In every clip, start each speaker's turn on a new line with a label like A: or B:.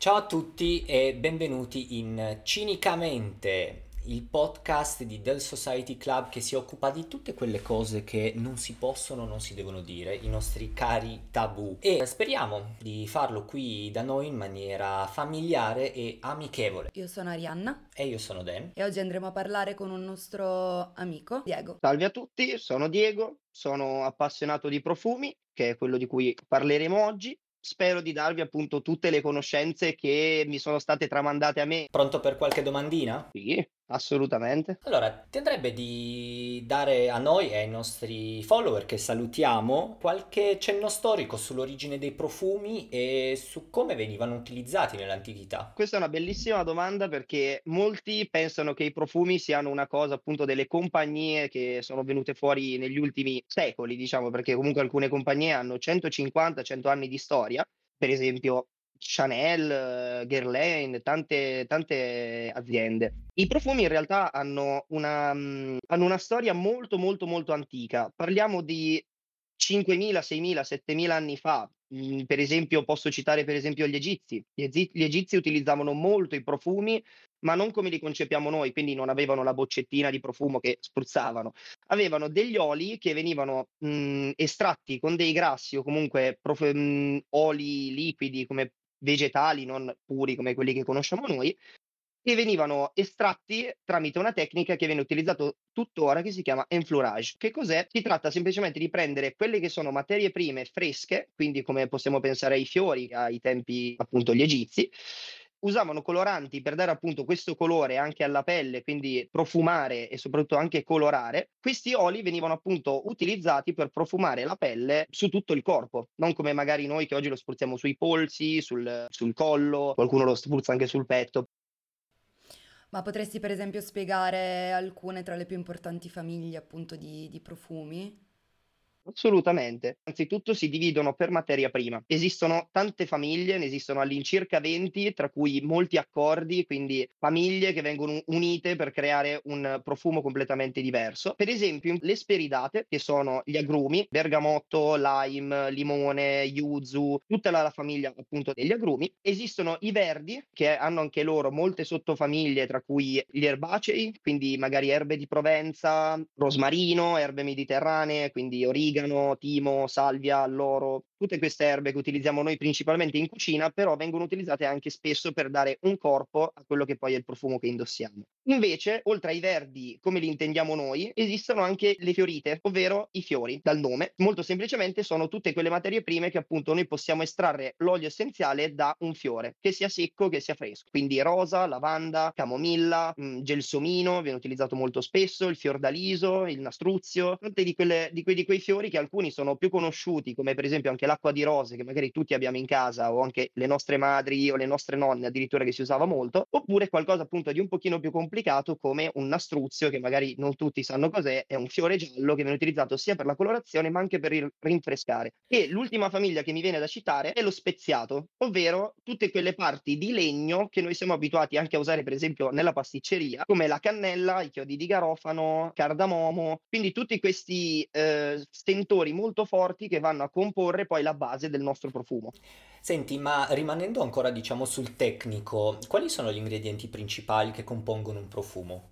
A: Ciao a tutti e benvenuti in Cinicamente, il podcast di Del Society Club che si occupa di tutte quelle cose che non si possono, non si devono dire, i nostri cari tabù. E speriamo di farlo qui da noi in maniera familiare e amichevole.
B: Io sono Arianna
A: E io sono Dan.
B: e oggi andremo a parlare con un nostro amico, Diego.
C: Salve a tutti, sono Diego, sono appassionato di profumi, che è quello di cui parleremo oggi. Spero di darvi appunto tutte le conoscenze che mi sono state tramandate a me.
A: Pronto per qualche domandina?
C: Sì, assolutamente.
A: Allora, ti andrebbe di dare a noi e ai nostri follower che salutiamo qualche cenno storico sull'origine dei profumi e su come venivano utilizzati nell'antichità?
C: Questa è una bellissima domanda perché molti pensano che i profumi siano una cosa appunto delle compagnie che sono venute fuori negli ultimi secoli, diciamo, perché comunque alcune compagnie hanno 150-100 anni di storia, per esempio Chanel, Guerlain, tante, tante aziende. I profumi in realtà hanno una, mm, hanno una storia molto molto molto antica. Parliamo di 5.000, 6.000, 7.000 anni fa. Mm, per esempio, posso citare per esempio gli egizi. Gli, ezi- gli egizi utilizzavano molto i profumi, ma non come li concepiamo noi, quindi non avevano la boccettina di profumo che spruzzavano. Avevano degli oli che venivano mm, estratti con dei grassi o comunque prof- mm, oli liquidi come vegetali, non puri come quelli che conosciamo noi, che venivano estratti tramite una tecnica che viene utilizzata tuttora che si chiama enfleurage. Che cos'è? Si tratta semplicemente di prendere quelle che sono materie prime fresche, quindi come possiamo pensare ai fiori ai tempi appunto gli egizi, usavano coloranti per dare appunto questo colore anche alla pelle, quindi profumare e soprattutto anche colorare. Questi oli venivano appunto utilizzati per profumare la pelle su tutto il corpo, non come magari noi che oggi lo spruzziamo sui polsi, sul, sul collo, qualcuno lo spruzza anche sul petto.
B: Ma potresti per esempio spiegare alcune tra le più importanti famiglie appunto di, di profumi?
C: Assolutamente. Anzitutto si dividono per materia prima. Esistono tante famiglie, ne esistono all'incirca 20, tra cui molti accordi, quindi famiglie che vengono unite per creare un profumo completamente diverso. Per esempio, le speridate, che sono gli agrumi, bergamotto, lime, limone, yuzu, tutta la, la famiglia appunto degli agrumi. Esistono i verdi, che hanno anche loro molte sottofamiglie, tra cui gli erbacei, quindi magari erbe di Provenza, rosmarino, erbe mediterranee, quindi origano, timo, salvia, alloro, tutte queste erbe che utilizziamo noi principalmente in cucina, però vengono utilizzate anche spesso per dare un corpo a quello che poi è il profumo che indossiamo. Invece, oltre ai verdi, come li intendiamo noi, esistono anche le fiorite, ovvero i fiori, dal nome. Molto semplicemente sono tutte quelle materie prime che appunto noi possiamo estrarre l'olio essenziale da un fiore, che sia secco, che sia fresco. Quindi rosa, lavanda, camomilla, mh, gelsomino, viene utilizzato molto spesso, il fiordaliso, il nastruzio, tutti di, di, di quei fiori che alcuni sono più conosciuti, come per esempio anche l'acqua di rose, che magari tutti abbiamo in casa, o anche le nostre madri o le nostre nonne addirittura che si usava molto, oppure qualcosa appunto di un pochino più complicato come un nastruzio, che magari non tutti sanno cos'è, è un fiore giallo che viene utilizzato sia per la colorazione ma anche per il rinfrescare. E l'ultima famiglia che mi viene da citare è lo speziato, ovvero tutte quelle parti di legno che noi siamo abituati anche a usare per esempio nella pasticceria, come la cannella, i chiodi di garofano, cardamomo, quindi tutti questi eh, stentori molto forti che vanno a comporre poi la base del nostro profumo.
A: Senti, ma rimanendo ancora diciamo sul tecnico, quali sono gli ingredienti principali che compongono un profumo?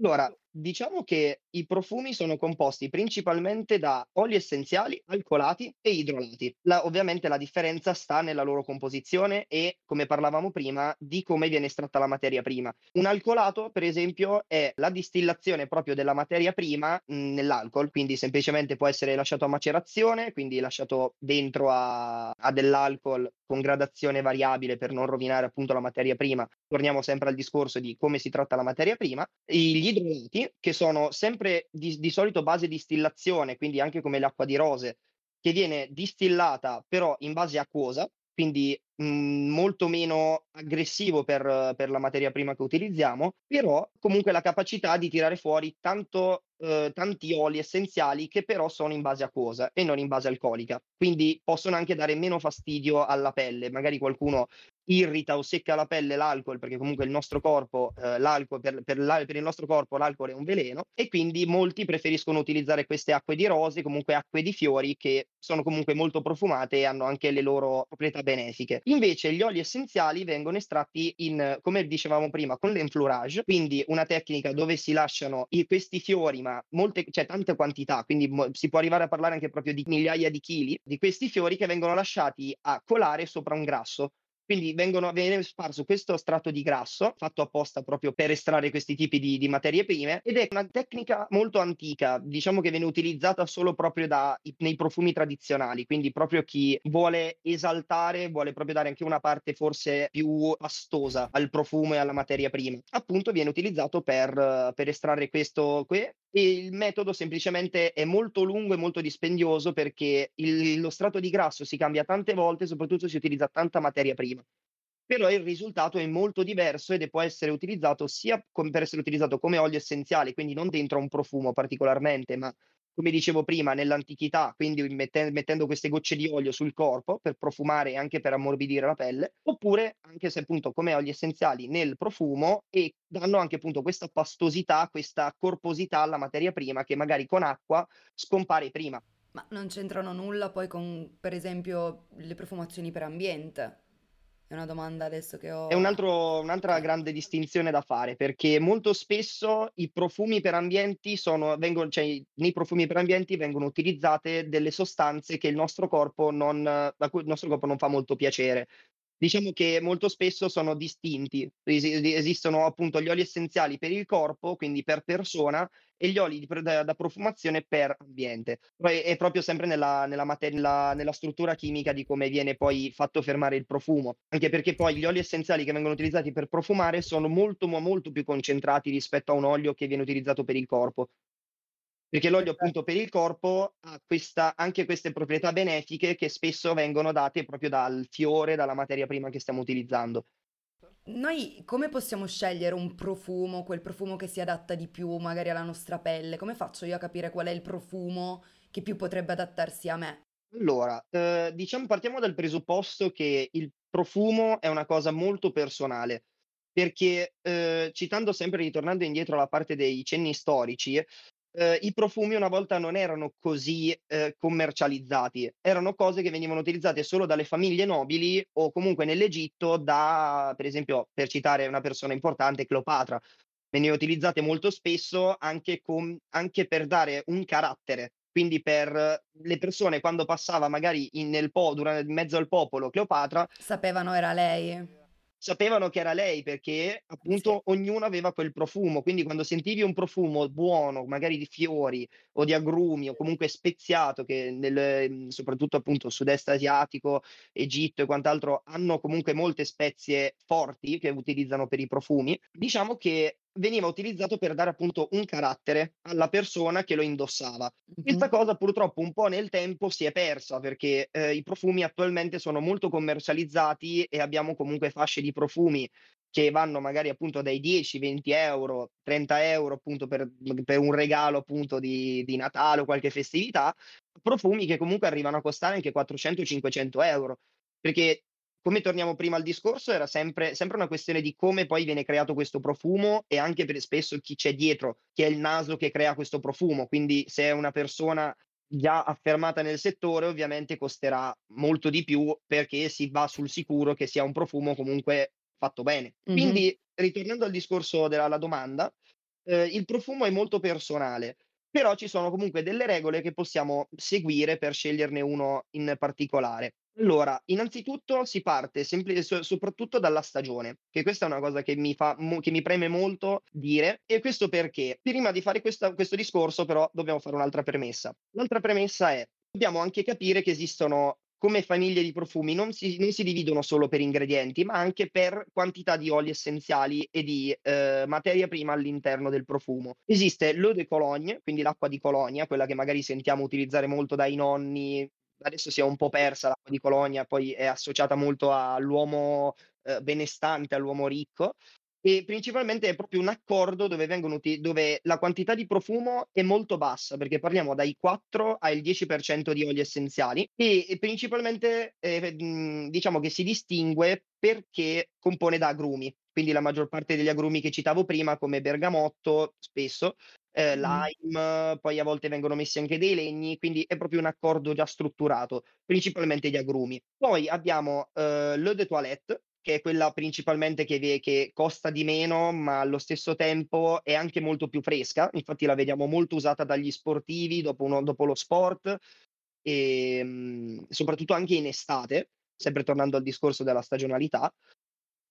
C: Allora, diciamo che i profumi sono composti principalmente da oli essenziali, alcolati e idrolati. La- ovviamente la differenza sta nella loro composizione e, come parlavamo prima, di come viene estratta la materia prima. Un alcolato, per esempio, è la distillazione proprio della materia prima mh, nell'alcol, quindi semplicemente può essere lasciato a macerazione, quindi lasciato dentro a, a dell'alcol con gradazione variabile per non rovinare appunto la materia prima. Torniamo sempre al discorso di come si tratta la materia prima. Gli idrolati, che sono sempre di, di solito base distillazione, quindi anche come l'acqua di rose, che viene distillata però in base acquosa, quindi mh, molto meno aggressivo per, per la materia prima che utilizziamo, però comunque la capacità di tirare fuori tanto, eh, tanti oli essenziali che però sono in base acquosa e non in base alcolica, quindi possono anche dare meno fastidio alla pelle. Magari qualcuno irrita o secca la pelle l'alcol, perché comunque il nostro corpo, eh, l'alcol, per, per, la, per, il nostro corpo l'alcol è un veleno e quindi molti preferiscono utilizzare queste acque di rose, comunque acque di fiori che sono comunque molto profumate e hanno anche le loro proprietà benefiche. Invece gli oli essenziali vengono estratti in, come dicevamo prima, con l'enflurage, quindi una tecnica dove si lasciano i, questi fiori, ma molte, cioè tante quantità, quindi mo, si può arrivare a parlare anche proprio di migliaia di chili di questi fiori che vengono lasciati a colare sopra un grasso quindi vengono, viene sparso questo strato di grasso, fatto apposta proprio per estrarre questi tipi di, di, materie prime, ed è una tecnica molto antica, diciamo che viene utilizzata solo proprio da, nei profumi tradizionali, quindi proprio chi vuole esaltare, vuole proprio dare anche una parte forse più pastosa al profumo e alla materia prima. Appunto viene utilizzato per, per estrarre questo qui e il metodo semplicemente è molto lungo e molto dispendioso perché il, lo strato di grasso si cambia tante volte, soprattutto si utilizza tanta materia prima. Però il risultato è molto diverso ed può essere utilizzato sia com- per essere utilizzato come olio essenziale, quindi non dentro a un profumo particolarmente, ma come dicevo prima, nell'antichità, quindi mette- mettendo queste gocce di olio sul corpo per profumare e anche per ammorbidire la pelle, oppure anche se appunto come oli essenziali nel profumo e danno anche appunto questa pastosità, questa corposità alla materia prima che magari con acqua scompare prima.
B: Ma non c'entrano nulla poi con, per esempio, le profumazioni per ambiente? È una domanda adesso che ho.
C: È un altro, un'altra grande distinzione da fare perché molto spesso i profumi per ambienti sono, vengono, cioè, nei profumi per ambienti vengono utilizzate delle sostanze che il nostro corpo non, a cui il nostro corpo non fa molto piacere. Diciamo che molto spesso sono distinti, esistono appunto gli oli essenziali per il corpo, quindi per persona, e gli oli da, da, profumazione per ambiente. Poi è proprio sempre nella, nella, materia, nella struttura chimica di come viene poi fatto fermare il profumo, anche perché poi gli oli essenziali che vengono utilizzati per profumare sono molto molto più concentrati rispetto a un olio che viene utilizzato per il corpo perché l'olio appunto per il corpo ha questa, anche queste proprietà benefiche che spesso vengono date proprio dal fiore, dalla materia prima che stiamo utilizzando.
B: Noi come possiamo scegliere un profumo, quel profumo che si adatta di più magari alla nostra pelle? Come faccio io a capire qual è il profumo che più potrebbe adattarsi a me?
C: Allora, eh, diciamo partiamo dal presupposto che il profumo è una cosa molto personale, perché eh, citando sempre, ritornando indietro alla parte dei cenni storici, eh, i profumi una volta non erano così eh, commercializzati, erano cose che venivano utilizzate solo dalle famiglie nobili o comunque nell'Egitto da, per esempio, per citare una persona importante, Cleopatra. Venivano utilizzate molto spesso anche, com- anche per dare un carattere. Quindi per le persone quando passava magari in, nel po- durante, in mezzo al popolo Cleopatra
B: sapevano era lei
C: sapevano che era lei perché appunto sì. ognuno aveva quel profumo, quindi quando sentivi un profumo buono, magari di fiori o di agrumi o comunque speziato, che nel, mhmm, soprattutto appunto sud-est asiatico, Egitto e quant'altro hanno comunque molte spezie forti che utilizzano per i profumi, diciamo che veniva utilizzato per dare appunto un carattere alla persona che lo indossava. Questa cosa purtroppo un po' nel tempo si è persa perché eh, i profumi attualmente sono molto commercializzati e abbiamo comunque fasce di profumi che vanno magari appunto dai 10, 20 euro, 30 euro appunto per, per un regalo appunto di, di Natale o qualche festività, profumi che comunque arrivano a costare anche 400-500 euro. Perché come torniamo prima al discorso, era sempre, sempre, una questione di come poi viene creato questo profumo e anche per spesso chi c'è dietro, che è il naso che crea questo profumo. Quindi se è una persona già affermata nel settore, ovviamente costerà molto di più perché si va sul sicuro che sia un profumo comunque fatto bene. Mm-hmm. Quindi, ritornando al discorso della domanda, eh, il profumo è molto personale però ci sono comunque delle regole che possiamo seguire per sceglierne uno in particolare. Allora, innanzitutto si parte sempli so soprattutto dalla stagione, che questa è una cosa che mi fa mo che mi preme molto dire, e questo perché prima di fare questa questo discorso però dobbiamo fare un'altra premessa. L'altra premessa è: dobbiamo anche capire che esistono come famiglie di profumi non si, non si dividono solo per ingredienti, ma anche per quantità di oli essenziali e di eh, materia prima all'interno del profumo. Esiste l'eau de Cologne, quindi l'acqua di Colonia, quella che magari sentiamo utilizzare molto dai nonni, adesso si è un po' persa l'acqua di Colonia, poi è associata molto all'uomo eh, benestante, all'uomo ricco. E principalmente è proprio un accordo dove uti dove la quantità di profumo è molto bassa, perché parliamo dai 4 al 10% di oli essenziali e e principalmente, mhmm, diciamo che si distingue perché compone da agrumi. Quindi la maggior parte degli agrumi che citavo prima, come bergamotto spesso, ehm, lime, poi a volte vengono messi anche dei legni, quindi è proprio un accordo già strutturato, principalmente di agrumi. Poi abbiamo, uhm, l'eau de toilette, che è quella principalmente che ve che costa di meno, ma allo stesso tempo è anche molto più fresca. Infatti la vediamo molto usata dagli sportivi dopo uno dopo lo sport, ehm, soprattutto anche in estate, sempre tornando al discorso della stagionalità.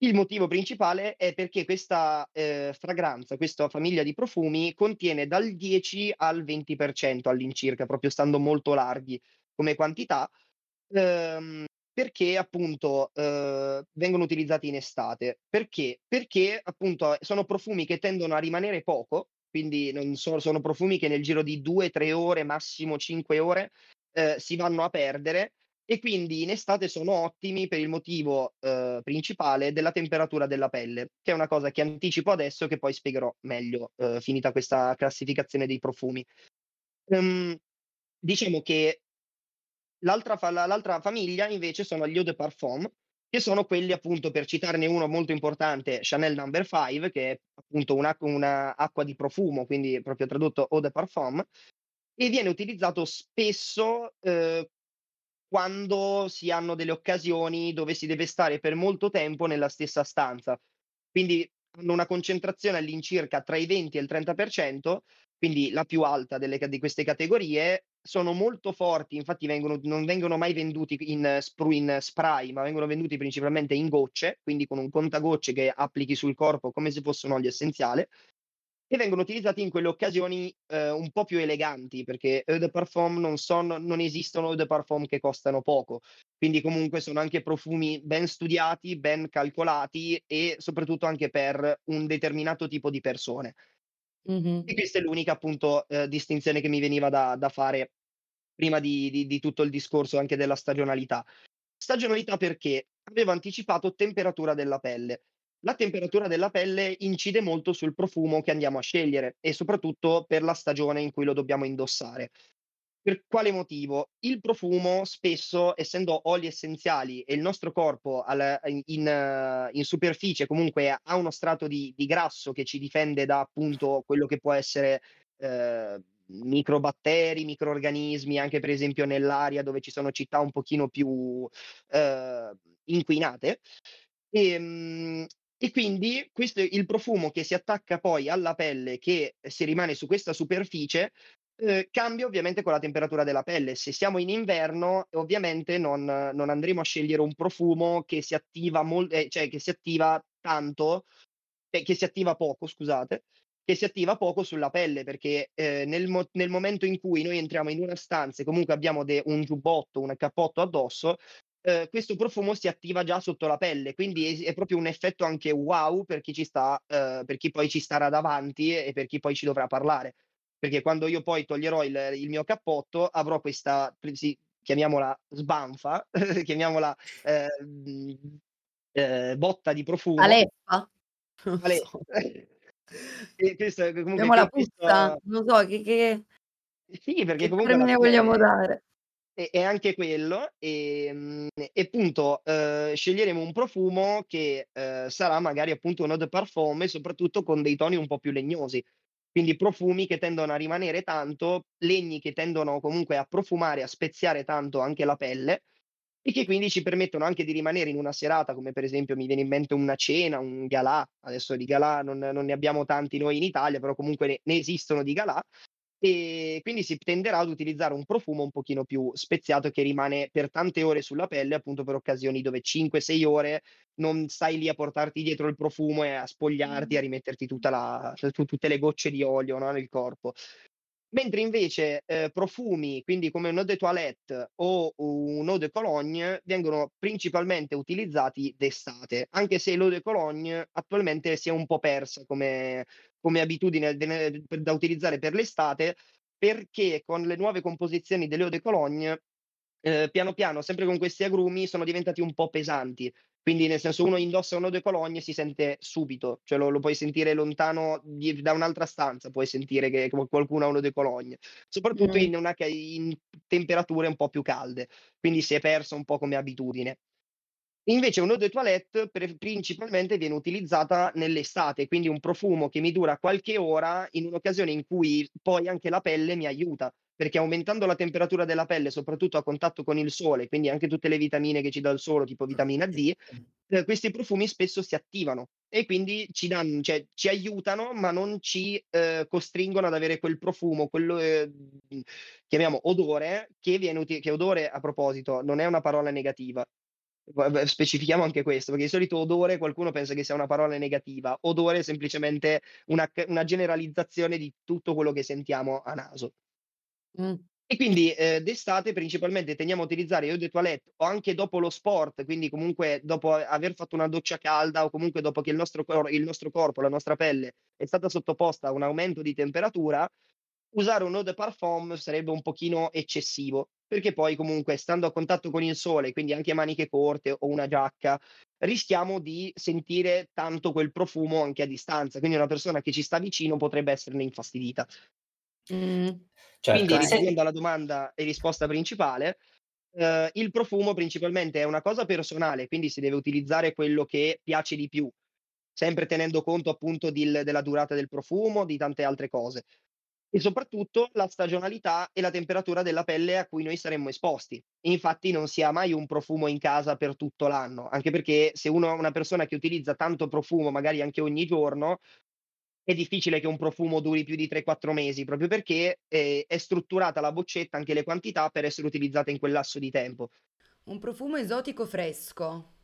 C: Il motivo principale è perché questa, ehm, fragranza, questa famiglia di profumi contiene dal 10 al 20% all'incirca, proprio stando molto larghi come quantità, Ehm, perché appunto, uhm, vengono utilizzati in estate. Perché? Perché appunto, sono profumi che tendono a rimanere poco, quindi so sono profumi che nel giro di 2, 3 ore, massimo 5 ore, ehm, si vanno a perdere e quindi in estate sono ottimi per il motivo, uhm, principale della temperatura della pelle, che è una cosa che anticipo adesso che poi spiegherò meglio, uhm, finita questa classificazione dei profumi. Ehm, diciamo che L'altra fa la l'altra famiglia invece sono gli eau de parfum, che sono quelli appunto, per citarne uno molto importante, Chanel Number 5, che è appunto un'ac una di profumo, quindi proprio tradotto eau de parfum, e viene utilizzato spesso, uhm, quando si hanno delle occasioni dove si deve stare per molto tempo nella stessa stanza. Quindi hanno una concentrazione all'incirca tra i 20 e il 30%, quindi la più alta delle di queste categorie, sono molto forti, infatti vengono non vengono mai venduti in spru in spray, ma vengono venduti principalmente in gocce, quindi con un contagocce che applichi sul corpo come se fosse un olio essenziale, e vengono utilizzati in quelle occasioni, ehm, un po' più eleganti, perché eau de parfum non son non esistono eau de parfum che costano poco. Quindi comunque sono anche profumi ben studiati, ben calcolati e soprattutto anche per un determinato tipo di persone.
B: Mh-mh.
C: E questa è l'unica appunto, ehm, distinzione che mi veniva da da fare prima di di di tutto il discorso anche della stagionalità. Stagionalità perché avevo anticipato temperatura della pelle. La temperatura della pelle incide molto sul profumo che andiamo a scegliere e soprattutto per la stagione in cui lo dobbiamo indossare. Per quale motivo? Il profumo spesso, essendo oli essenziali e il nostro corpo al in in eh, superficie comunque ha uno strato di di grasso che ci difende da appunto quello che può essere, ehm, microbatteri, microrganismi, anche per esempio nell'aria dove ci sono città un pochino più, ehm, inquinate. Ehm, e quindi questo è il profumo che si attacca poi alla pelle, che si rimane su questa superficie, Uhm, cambia ovviamente con la temperatura della pelle. Se siamo in inverno, ovviamente non non andremo a scegliere un profumo che si attiva mol ehm, cioè che si attiva tanto e che si attiva poco, scusate, che si attiva poco sulla pelle perché, ehm, nel mo nel momento in cui noi entriamo in una stanza e comunque abbiamo de un giubbotto, un cappotto addosso, uhm, questo profumo si attiva già sotto la pelle, quindi es è proprio un effetto anche wow per chi ci sta uhm, per chi poi ci starà davanti e per chi poi ci dovrà parlare. Perché quando io poi toglierò il il mio cappotto avrò questa sì, chiamiamola sbanfa, chiamiamola, ehm, ehm, botta di profumo
B: Aleppa? Non
C: Ale
B: so.
C: e questo comunque
B: Chiamiamola
C: che
B: puzza?
C: questo
B: Non so che che
C: sì, perché
B: che
C: comunque
B: termine vogliamo
C: fine
B: dare.
C: È anche quello, ehm, e appunto, uhm, sceglieremo un profumo che, uhm, sarà magari appunto un eau de parfum e soprattutto con dei toni un po' più legnosi. Quindi profumi che tendono a rimanere tanto, legni che tendono comunque a profumare, a speziare tanto anche la pelle e che quindi ci permettono anche di rimanere in una serata, come per esempio mi viene in mente una cena, un galà, adesso di galà non non ne abbiamo tanti noi in Italia, però comunque ne ne esistono di galà, e quindi si tenderà ad utilizzare un profumo un pochino più speziato che rimane per tante ore sulla pelle, appunto per occasioni dove 5, 6 ore non stai lì a portarti dietro il profumo e a spogliarti, a rimetterti tutta la tu tutte le gocce di olio, no, nel corpo. Mentre invece, ehm, profumi, quindi come un eau de toilette o un eau de cologne, vengono principalmente utilizzati d'estate, anche se l'eau de cologne attualmente si è un po' persa come come abitudine da utilizzare per l'estate, perché con le nuove composizioni delle eau de cologne, ehm, piano piano, sempre con questi agrumi, sono diventati un po' pesanti. Quindi nel senso uno indossa una o due colonie e si sente subito, cioè lo lo puoi sentire lontano di da un'altra stanza, puoi sentire che qu qualcuno ha una o due colonie, soprattutto
B: Mh.
C: in una in temperature un po' più calde, quindi si è persa un po' come abitudine. Invece un eau de toilette pre principalmente viene utilizzata nell'estate, quindi un profumo che mi dura qualche ora in un'occasione in cui poi anche la pelle mi aiuta, perché aumentando la temperatura della pelle, soprattutto a contatto con il sole, quindi anche tutte le vitamine che ci dà il sole, tipo vitamina D, ehm, questi profumi spesso si attivano e quindi ci dan cioè ci aiutano, ma non ci, ehm, costringono ad avere quel profumo, quello, ehm, chiamiamo odore, che viene uti che odore a proposito non è una parola negativa. Specifichiamo anche questo, perché di solito odore qualcuno pensa che sia una parola negativa. Odore è semplicemente una una generalizzazione di tutto quello che sentiamo a naso.
B: Mh.
C: E quindi, ehm, d'estate principalmente tendiamo a utilizzare eau de toilette o anche dopo lo sport, quindi comunque dopo aver fatto una doccia calda o comunque dopo che il nostro cor il nostro corpo, la nostra pelle è stata sottoposta a un aumento di temperatura, usare un eau de parfum sarebbe un pochino eccessivo, perché poi comunque stando a contatto con il sole, quindi anche a maniche corte o una giacca, rischiamo di sentire tanto quel profumo anche a distanza, quindi una persona che ci sta vicino potrebbe esserne infastidita. Quindi
A: Certo, se
C: ritornando alla domanda e risposta principale, ehm, il profumo principalmente è una cosa personale, quindi si deve utilizzare quello che piace di più, sempre tenendo conto appunto dil della durata del profumo, di tante altre cose. E soprattutto la stagionalità e la temperatura della pelle a cui noi saremmo esposti. Infatti non si ha mai un profumo in casa per tutto l'anno, anche perché se uno è una persona che utilizza tanto profumo, magari anche ogni giorno, è difficile che un profumo duri più di 3, 4 mesi, proprio perché, ehm, è strutturata la boccetta, anche le quantità, per essere utilizzata in quel lasso di tempo.
B: Un profumo esotico fresco.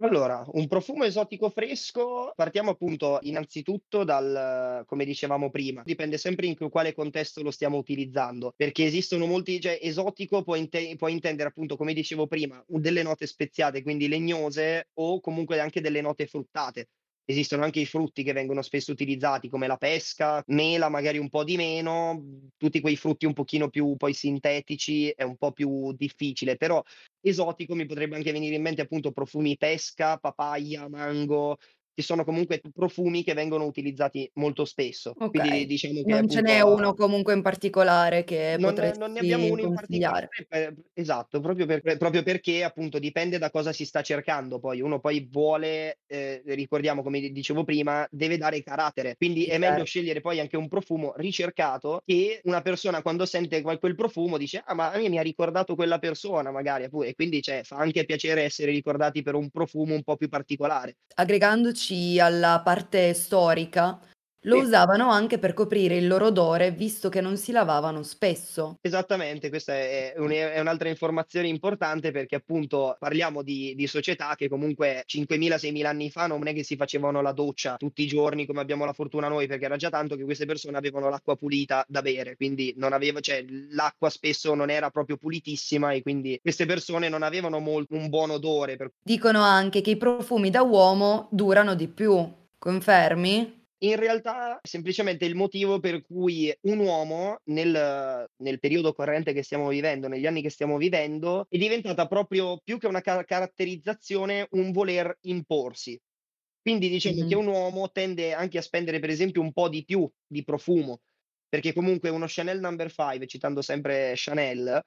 C: Allora, un profumo esotico fresco, partiamo appunto innanzitutto dal come dicevamo prima, dipende sempre in quale contesto lo stiamo utilizzando, perché esistono molti cioè esotico può inte può intendere appunto, come dicevo prima, delle note speziate, quindi legnose o comunque anche delle note fruttate. Esistono anche i frutti che vengono spesso utilizzati come la pesca, mela magari un po' di meno, tutti quei frutti un pochino più poi sintetici è un po' più difficile, però esotico mi potrebbe anche venire in mente appunto profumi pesca, papaya, mango, che sono comunque profumi che vengono utilizzati molto spesso. Quindi
B: Okay.
C: diciamo che
B: Non ce n'è uno comunque in particolare che
C: non non ne abbiamo
B: potresti
C: uno in particolare per esatto, proprio per proprio perché appunto dipende da cosa si sta cercando poi. Uno poi vuole, ehm, ricordiamo come di dicevo prima, deve dare carattere, quindi è meglio
B: certo.
C: scegliere poi anche un profumo ricercato che una persona quando sente quel quel profumo dice: "Ah, ma a me mi ha ricordato quella persona", magari e quindi cioè fa anche piacere essere ricordati per un profumo un po' più particolare.
B: Aggregandoci alla parte storica, lo
C: Sì.
B: usavano anche per coprire il loro odore, visto che non si lavavano spesso.
C: Esattamente, questa è è è un'altra informazione importante perché appunto parliamo di di società che comunque 5000, 6000 anni fa non è che si facevano la doccia tutti i giorni come abbiamo la fortuna noi, perché era già tanto che queste persone avevano l'acqua pulita da bere, quindi non aveva cioè l'acqua spesso non era proprio pulitissima e quindi queste persone non avevano mol un buon odore per
B: Dicono anche che i profumi da uomo durano di più. Confermi?
C: In realtà, semplicemente il motivo per cui un uomo nel nel periodo corrente che stiamo vivendo, negli anni che stiamo vivendo, è diventata proprio più che una ca caratterizzazione, un voler imporsi. Quindi diciamo che
B: Mh-mh.
C: un uomo tende anche a spendere per esempio un po' di più di profumo, perché comunque uno Chanel Number 5, citando sempre Chanel,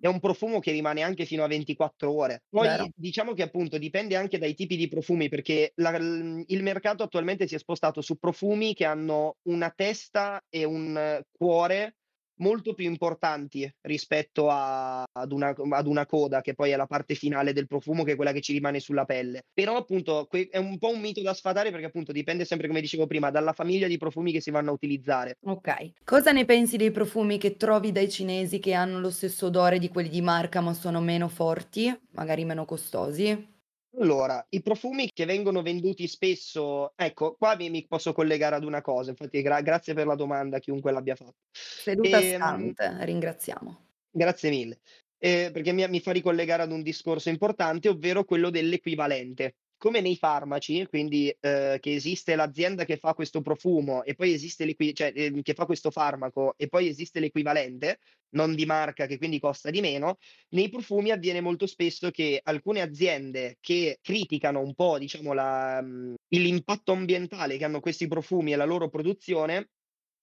C: è un profumo che rimane anche fino a 24 ore. Poi
B: Vero.
C: diciamo che appunto dipende anche dai tipi di profumi, perché la il mercato attualmente si è spostato su profumi che hanno una testa e un cuore molto più importanti rispetto a ad una ad una coda, che poi è la parte finale del profumo, che è quella che ci rimane sulla pelle. Però appunto que è un po' un mito da sfatare perché appunto dipende sempre, come dicevo prima, dalla famiglia di profumi che si vanno a utilizzare.
B: Okay. Cosa ne pensi dei profumi che trovi dai cinesi che hanno lo stesso odore di quelli di marca, ma sono meno forti, magari meno costosi?
C: Allora, i profumi che vengono venduti spesso ecco, qua mi mi posso collegare ad una cosa, infatti gra grazie per la domanda chiunque l'abbia fatto.
B: Seduta
C: Ehm
B: stante, ringraziamo.
C: Grazie mille. Ehm, perché mi mi fa ricollegare ad un discorso importante, ovvero quello dell'equivalente. Come nei farmaci, quindi, ehm, che esiste l'azienda che fa questo profumo e poi esiste cioè, ehm, che fa questo farmaco e poi esiste l'equivalente, non di marca, che quindi costa di meno, nei profumi avviene molto spesso che alcune aziende che criticano un po', diciamo, la mhmm, l'impatto ambientale che hanno questi profumi e la loro produzione,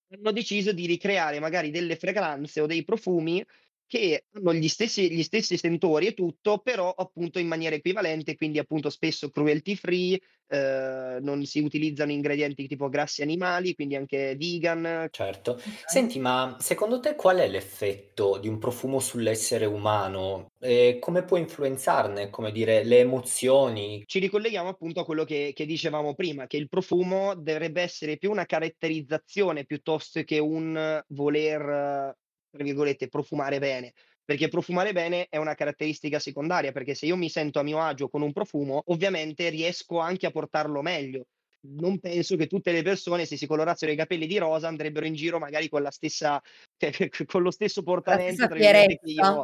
C: hanno deciso di ricreare magari delle fragranze o dei profumi che hanno gli stessi gli stessi sentori e tutto, però appunto in maniera equivalente, quindi appunto spesso cruelty free, ehm, non si utilizzano ingredienti tipo grassi animali, quindi anche vegan.
A: Certo. Senti, ma secondo te qual è l'effetto di un profumo sull'essere umano? E come può influenzarne, come dire, le emozioni?
C: Ci ricolleghiamo appunto a quello che che dicevamo prima, che il profumo dovrebbe essere più una caratterizzazione piuttosto che un voler, tra virgolette, "profumare bene", perché profumare bene è una caratteristica secondaria, perché se io mi sento a mio agio con un profumo, ovviamente riesco anche a portarlo meglio. Non penso che tutte le persone, se si colorassero i capelli di rosa, andrebbero in giro magari con la stessa cioè con lo stesso portamento.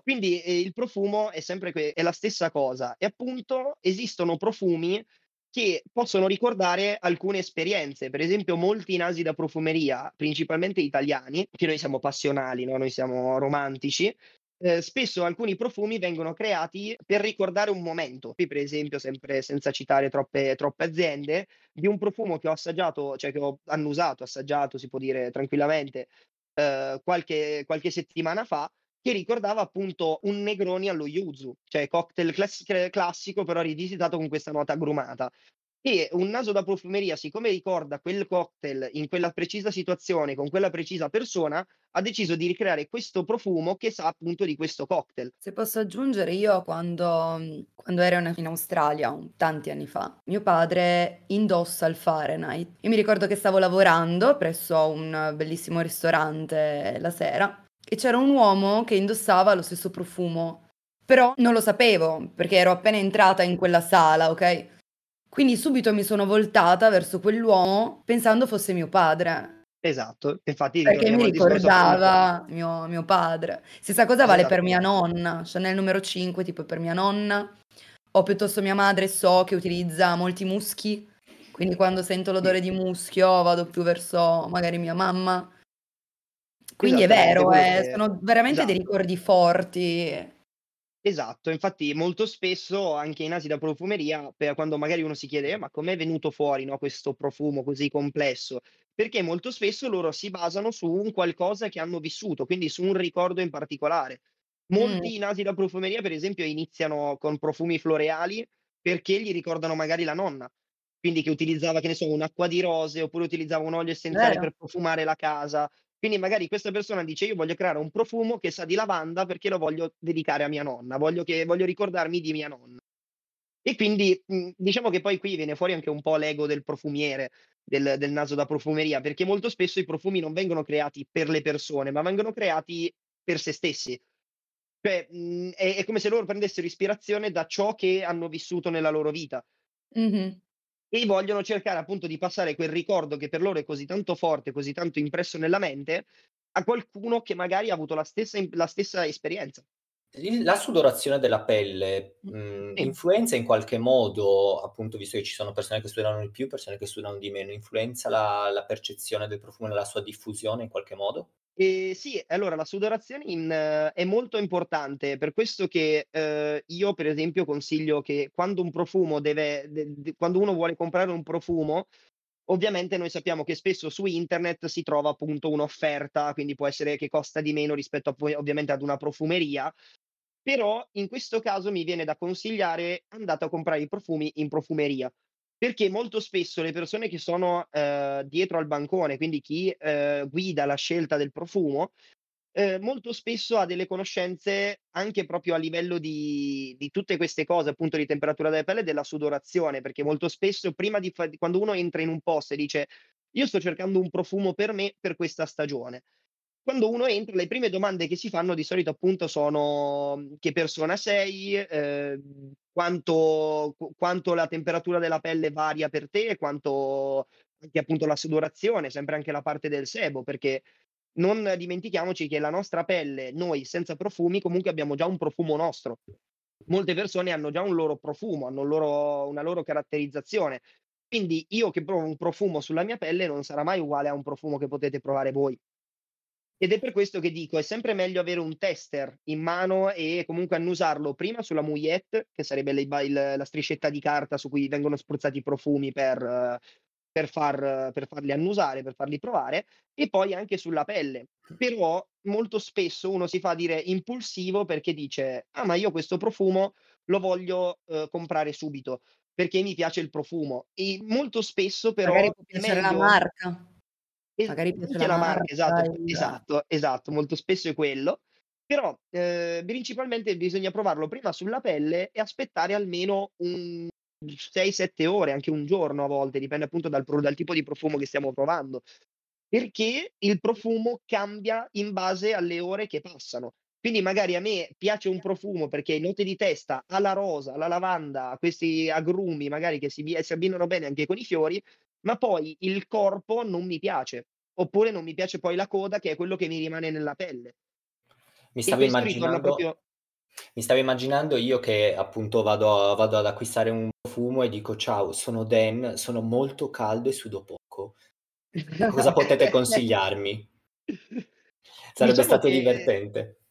C: Quindi, ehm, il profumo è sempre que è la stessa cosa e appunto esistono profumi che possono ricordare alcune esperienze. Per esempio molti nasi da profumeria, principalmente italiani, che noi siamo passionali, no, noi siamo romantici, ehm, spesso alcuni profumi vengono creati per ricordare un momento. Qui per esempio, sempre senza citare troppe troppe aziende, di un profumo che ho assaggiato cioè che ho annusato, assaggiato si può dire tranquillamente, ehm, qualche qualche settimana fa, che ricordava appunto un Negroni allo yuzu, cioè cocktail class c classico però rivisitato con questa nota agrumata. E un naso da profumeria, siccome ricorda quel cocktail in quella precisa situazione, con quella precisa persona, ha deciso di ricreare questo profumo che sa appunto di questo cocktail.
B: Se posso aggiungere, io quando quando ero in Australia, tanti anni fa, mio padre indossa il Fahrenheit. Io mi ricordo che stavo lavorando presso un bellissimo ristorante la sera e c'era un uomo che indossava lo stesso profumo, però non lo sapevo perché ero appena entrata in quella sala, okay, quindi subito mi sono voltata verso quell'uomo pensando fosse mio padre.
C: Esatto, infatti
B: Perché mi ricordava mio mio padre. Stessa cosa vale per mia nonna, Chanel numero 5 tipo per mia nonna, o piuttosto mia madre so che utilizza molti muschi, quindi quando sento l'odore di muschio vado più verso magari mia mamma. Quindi è
C: Esattamente,
B: vero,
C: quello
B: eh, sono veramente dei
C: esatto.
B: ricordi forti.
C: Esatto, infatti molto spesso anche i nasi da profumeria, per quando magari uno si chiede: "Eh, ma com'è venuto fuori, no, questo profumo così complesso?" Perché molto spesso loro si basano su un qualcosa che hanno vissuto, quindi su un ricordo in particolare. Molti nasi da profumeria, per esempio, iniziano con profumi floreali perché gli ricordano magari la nonna, quindi che utilizzava, che ne so, un'acqua di rose, oppure utilizzava un olio essenziale
B: Vero.
C: per profumare la casa. Quindi magari questa persona dice: "Io voglio creare un profumo che sa di lavanda perché lo voglio dedicare a mia nonna, voglio che voglio ricordarmi di mia nonna". E quindi, diciamo che poi qui viene fuori anche un po' l'ego del profumiere, del del naso da profumeria, perché molto spesso i profumi non vengono creati per le persone, ma vengono creati per se stessi. Cioè, è è come se loro prendessero ispirazione da ciò che hanno vissuto nella loro vita
B: Mh-mh.
C: E vogliono cercare appunto di passare quel ricordo che per loro è così tanto forte, così tanto impresso nella mente, a qualcuno che magari ha avuto la stessa la stessa esperienza.
A: La sudorazione della pelle,
B: Mh,
A: mhmm,
C: Sì.
A: influenza in qualche modo, appunto visto che ci sono persone che sudano di più, persone che sudano di meno, influenza la la percezione del profumo nella sua diffusione in qualche modo?
C: Ehm, sì, allora la sudorazione in è molto importante, per questo che, uhm, io per esempio consiglio che quando un profumo deve de d quando uno vuole comprare un profumo, ovviamente noi sappiamo che spesso su internet si trova appunto un'offerta, quindi può essere che costa di meno rispetto a ovviamente ad una profumeria, però in questo caso mi viene da consigliare: andate a comprare i profumi in profumeria, perché molto spesso le persone che sono, ehm, dietro al bancone, quindi chi, ehm, guida la scelta del profumo, ehm, molto spesso ha delle conoscenze anche proprio a livello di di tutte queste cose, appunto di temperatura della pelle e della sudorazione, perché molto spesso prima di fa quando uno entra in un posto e dice: "Io sto cercando un profumo per me per questa stagione." Quando uno entra le prime domande che si fanno di solito appunto sono: mhmm, che persona sei, ehm, quanto qu quanto la temperatura della pelle varia per te quanto anche appunto la sudorazione, sempre anche la parte del sebo, perché non dimentichiamoci che la nostra pelle, noi senza profumi comunque abbiamo già un profumo nostro. molte persone hanno già un loro profumo, hanno loro una loro caratterizzazione. Quindi io che provo un profumo sulla mia pelle non sarà mai uguale a un profumo che potete provare voi. Ed è per questo che dico, è sempre meglio avere un tester in mano e comunque annusarlo prima sulla mouillette, che sarebbe ba il la striscetta di carta su cui vengono spruzzati i profumi per per far per farli annusare, per farli provare, e poi anche sulla pelle. Però molto spesso uno si fa dire impulsivo perché dice: "Ah, ma io questo profumo lo voglio, uhm, comprare subito, perché mi piace il profumo." E molto spesso però
B: Magari può piacere la
C: meglio
B: marca.
C: Es
B: Magari piace la
C: la marca, esatto,
B: marca, il
C: esatto, esatto, molto spesso è quello. Però, ehm, principalmente bisogna provarlo prima sulla pelle e aspettare almeno un 6, 7 ore, anche un giorno a volte, dipende appunto dal pro dal tipo di profumo che stiamo provando. Perché il profumo cambia in base alle ore che passano. Quindi magari a me piace un profumo perché note di testa ha la rosa, la lavanda, questi agrumi magari che si si abbinano bene anche con i fiori, ma poi il corpo non mi piace. Oppure non mi piace poi la coda che è quello che mi rimane nella pelle.
A: Mi stavo immaginando
C: proprio
A: mi stavo immaginando io che appunto vado vado ad acquistare un profumo e dico: "Ciao, sono Dan, sono molto caldo e sudo poco. Cosa potete consigliarmi?" Sarebbe
C: Diciamo
A: stato
C: che
A: divertente.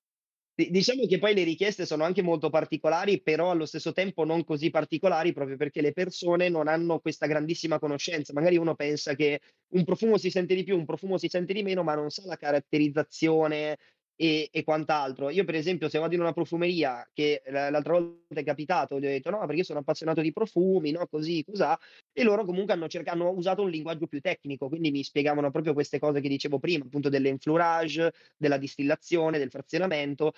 C: Di diciamo che poi le richieste sono anche molto particolari, però allo stesso tempo non così particolari, proprio perché le persone non hanno questa grandissima conoscenza. Magari uno pensa che un profumo si sente di più, un profumo si sente di meno, ma non sa la caratterizzazione e e quant'altro. Io per esempio se vado in una profumeria che l'altra volta è capitato, gli ho detto: "No, perché io sono appassionato di profumi, no, così, cosà", e loro comunque hanno cerca hanno usato un linguaggio più tecnico, quindi mi spiegavano proprio queste cose che dicevo prima, appunto dell'enfleurage, della distillazione, del frazionamento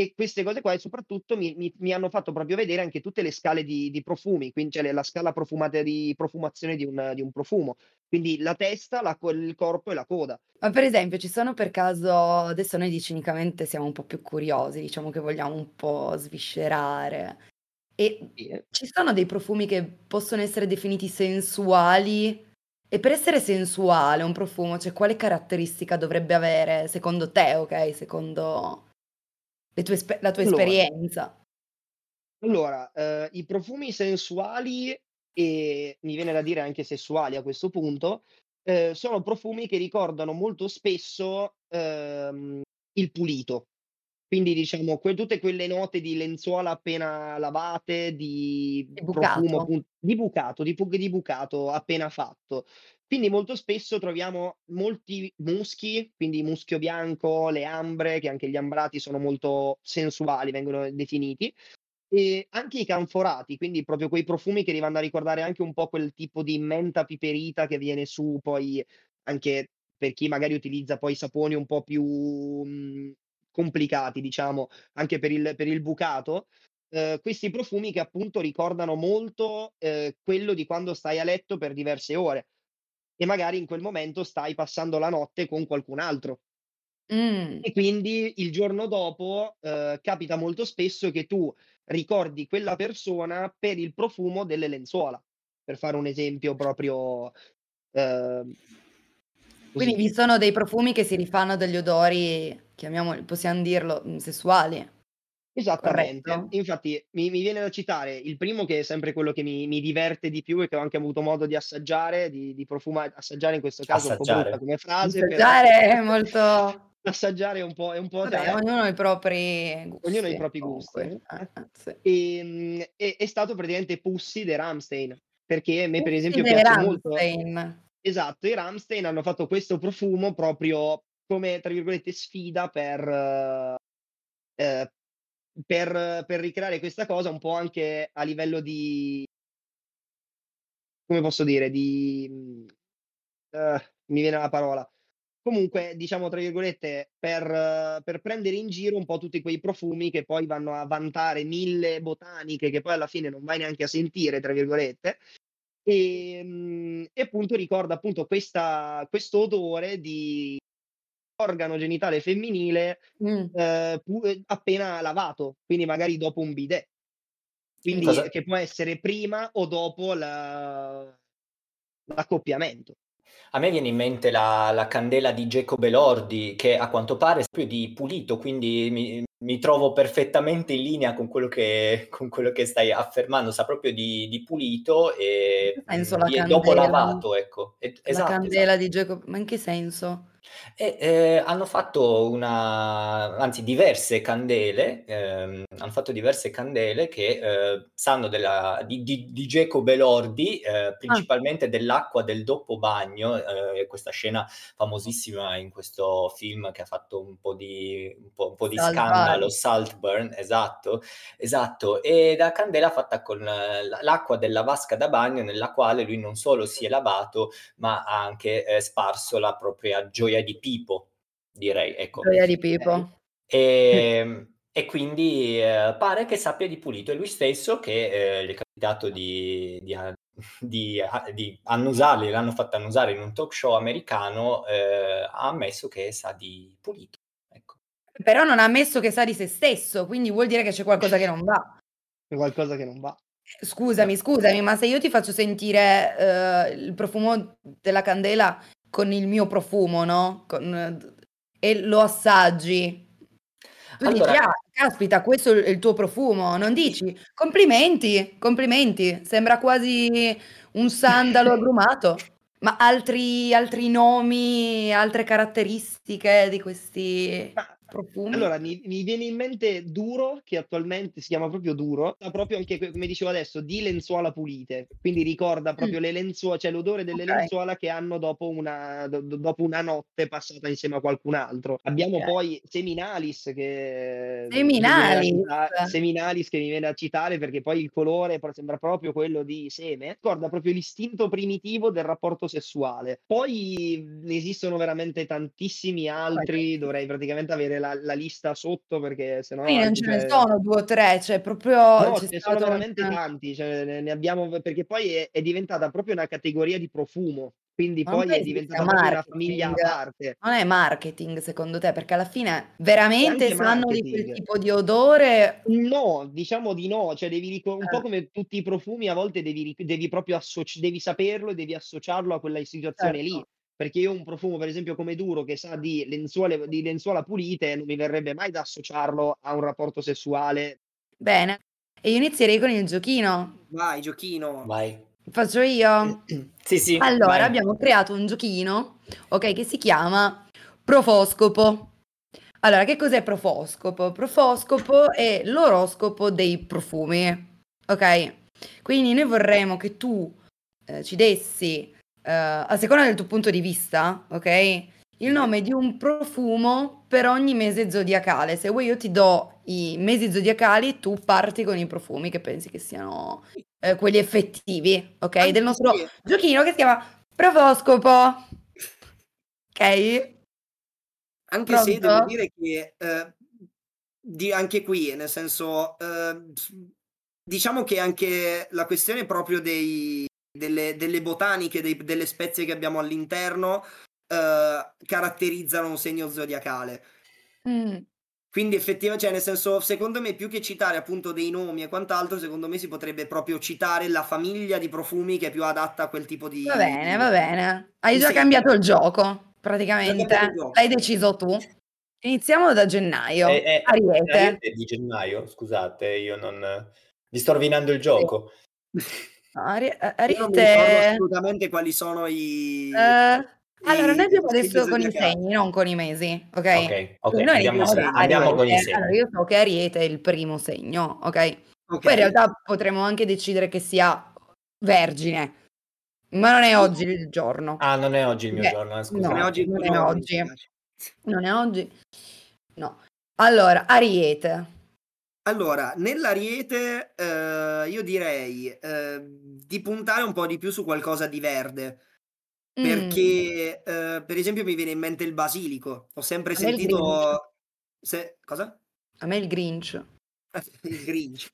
C: e queste cose qua e soprattutto mi mi mi hanno fatto proprio vedere anche tutte le scale di di profumi, quin c'è le la scala profumata di profumazione di un di un profumo. Quindi la testa, la il corpo e la coda.
B: Ma per esempio ci sono per caso adesso noi di cinicamente siamo un po' più curiosi, diciamo che vogliamo un po' sviscerare. E
C: eh.
B: ci sono dei profumi che possono essere definiti sensuali? E per essere sensuale un profumo, cioè quale caratteristica dovrebbe avere secondo te, okay, secondo tue la tua
C: Allora
B: esperienza?
C: allora, uhm, i profumi sensuali, e mi viene da dire anche sessuali a questo punto, uhm, sono profumi che ricordano molto spesso, uhm, il pulito. Quindi diciamo que tutte quelle note di lenzuola appena lavate, di
B: Di
C: profumo
B: bucato?
C: appun di bucato, di pug di bucato appena fatto. Quindi molto spesso troviamo molti muschi, quindi muschio bianco, le ambre, che anche gli ambrati sono molto sensuali, vengono definiti, e anche i canforati, quindi proprio quei profumi che li vanno a ricordare anche un po' quel tipo di menta piperita che viene su poi anche per chi magari utilizza poi saponi un po' più, mhmm, complicati diciamo, anche per il per il bucato, uhm, questi profumi che appunto ricordano molto, uhm, quello di quando stai a letto per diverse ore e magari in quel momento stai passando la notte con qualcun altro.
B: Mh.
C: E quindi il giorno dopo, uhm, capita molto spesso che tu ricordi quella persona per il profumo delle lenzuola, per fare un esempio proprio, uhm
B: Quindi vi sono dei profumi che si rifanno degli odori, chiamiamoli possiam dirlo, mhmm, sessuali,
C: Esattamente.
B: corretto?
C: Infatti mi mi viene da citare il primo che è sempre quello che mi mi diverte di più e che ho anche avuto modo di assaggiare, di di profuma assaggiare in questo caso è un po' brutta
A: Assaggiare.
C: come frase, però
B: Assaggiare è molto
C: assaggiare è un po' è un po'
B: Vabbè,
C: cioè
B: ognuno ha i propri
C: Ognuno ha i
B: gusti
C: propri gusti, eh.
B: Eh, eh, sì.
C: Ehm, è è stato praticamente Pussy dei Rammstein, perché a me per
B: Pussy
C: esempio
B: dei
C: piace molto esatto, i Rammstein hanno fatto questo profumo proprio come, tra virgolette, "sfida" per ehm, per per ricreare questa cosa un po' anche a livello di come posso dire, di uhm, mi viene la parola. Comunque diciamo, tra virgolette, per per prendere in giro un po' tutti quei profumi che poi vanno a vantare 1000 botaniche, che poi alla fine non vai neanche a "sentire" tra virgolette, ehm, e appunto ricorda appunto questo odore di organo genitale femminile,
B: Mh.
C: uhm, pu ehm, appena lavato, quindi magari dopo un bidet. Quindi
A: Cosa
C: che può essere prima o dopo la l'accoppiamento.
A: A me viene in mente la, la candela di Jacob Elordi, che a quanto pare è proprio di pulito, quindi mi, mi trovo perfettamente in linea con quello che, con quello che stai affermando, sa proprio di, di pulito e,
B: la
A: di-
B: candela?
A: dopo lavato, ecco. E-
B: La
A: esatto,
B: candela
A: esatto.
B: di Jacob, ma in che senso?
A: E, eh, hanno fatto una, anzi diverse candele, ehm, hanno fatto diverse candele che eh, sanno della, di, di, di Geco Belordi, eh,
B: Ah,
A: principalmente dell'acqua del dopo bagno, eh, questa scena famosissima in questo film che ha fatto un po' di, un po', un po' di scandalo, Saltburn, esatto, esatto, e la candela fatta con l'acqua della vasca da bagno nella quale lui non solo si è lavato, ma ha anche eh, sparso la propria gioia di Pipo, direi, ecco.
B: Gioia di Pipo.
A: E, e quindi eh, pare che sappia di pulito. È lui stesso che eh, gli è capitato di, di, di, di annusarli, l'hanno fatto annusare in un talk show americano, eh, ha ammesso che sa di pulito. Ecco.
B: Però non ha ammesso che sa di se stesso, quindi vuol dire che c'è qualcosa che non va.
C: C'è qualcosa che non va.
B: Scusami, scusami, ma se io ti faccio sentire eh, il profumo della candela con il mio profumo, no? Con- e lo assaggi, tu
A: Allora-
B: dici, ah, caspita, questo è il tuo profumo, non dici complimenti, complimenti, sembra quasi un sandalo agrumato. Ma altri, altri nomi, altre caratteristiche di questi
C: Ma-
B: profumi?
C: Allora, mi, mi viene in mente Duro, che attualmente si chiama proprio Duro, ha proprio anche, come dicevo adesso, di lenzuola pulite, quindi ricorda proprio le lenzuola, cioè l'odore delle
B: Mm. Ok.
C: lenzuola che hanno dopo una, do- do- dopo una notte passata insieme a qualcun altro. Abbiamo
B: Ok.
C: poi Seminalis, che
B: Seminalis.
C: citare- Seminalis che mi viene da citare perché poi il colore sembra proprio quello di seme, ricorda proprio l'istinto primitivo del rapporto sessuale. Poi ne esistono veramente tantissimi altri, dovrei praticamente avere la, la lista sotto perché sennò...
B: Qui non ce ne sono due o tre, cioè proprio
C: No, ce ne sono veramente
B: un-
C: tanti, cioè, ne, ne abbiamo perché poi è, è diventata proprio una categoria di profumo, quindi
B: non
C: poi è diventata una famiglia a parte.
B: Non è marketing secondo te? Perché alla fine veramente sanno di quel tipo di odore?
C: No, diciamo di no, cioè devi rico- un po'
B: Eh.
C: come tutti i profumi, a volte devi, devi proprio associ- devi saperlo e devi associarlo a quella situazione lì. Perché io un profumo, per esempio, come duro, che sa di lenzuole, di lenzuola pulite, non mi verrebbe mai da associarlo a un rapporto sessuale.
B: Bene. E io inizierei con il giochino.
D: Vai, giochino.
A: Vai.
B: Faccio io?
A: Sì, sì.
B: Allora,
A: vai.
B: abbiamo creato un giochino, ok, che si chiama Profoscopo. Allora, che cos'è Profoscopo? Profoscopo è l'oroscopo dei profumi, ok? Quindi noi vorremmo che tu eh, ci dessi, eh, a seconda del tuo punto di vista, ok? Il nome di un profumo per ogni mese zodiacale. Se vuoi io ti do i mesi zodiacali, tu parti con i profumi che pensi che siano eh, quelli effettivi, ok?
D: Anche
B: Del nostro
D: se-
B: giochino che si chiama Profoscopo. Ok?
D: Anche se
B: Pronto?
D: devo dire che eh, di- anche qui, nel senso, eh, diciamo che anche la questione proprio dei, delle, delle botaniche, dei- delle spezie che abbiamo all'interno, eh, caratterizzano un segno zodiacale.
B: Mm.
D: Quindi effettivamente, cioè nel senso, secondo me più che citare appunto dei nomi e quant'altro, secondo me si potrebbe proprio citare la famiglia di profumi che è più adatta a quel tipo di...
B: Va bene,
D: di-
B: va bene. Hai
D: Sì,
B: già
D: sì.
B: cambiato il gioco, praticamente.
D: il gioco.
B: L'hai deciso tu. Iniziamo da gennaio.
A: Eh, eh,
B: Ariete.
A: Ariete di gennaio, scusate, io non... Vi sto rovinando il gioco.
B: No, Ari-
D: Io non mi ricordo assolutamente quali sono i...
B: eh, allora, noi abbiamo
D: i segni
B: adesso con i
D: zodiacali.
B: segni, non con i mesi, ok?
A: Ok, ok,
B: noi
A: andiamo,
B: iniziamo da
A: andiamo con i
B: Ariete.
A: segni.
B: Allora, io so che Ariete è il primo segno, ok?
D: Ok.
B: Poi in realtà potremmo anche decidere che sia Vergine, ma non è oggi il giorno.
A: Ah, non è oggi il mio
B: Beh,
A: giorno, eh,
B: no.
A: scusate.
D: Non è oggi
B: non è oggi. Non è oggi? No. Allora, Ariete.
D: Allora, nell'Ariete eh, io direi eh, di puntare un po' di più su qualcosa di verde,
B: Mm,
D: perché eh, per esempio mi viene in mente il basilico. Ho sempre
B: A
D: sentito... Se... Cosa?
B: a me il Grinch.
D: Il Grinch.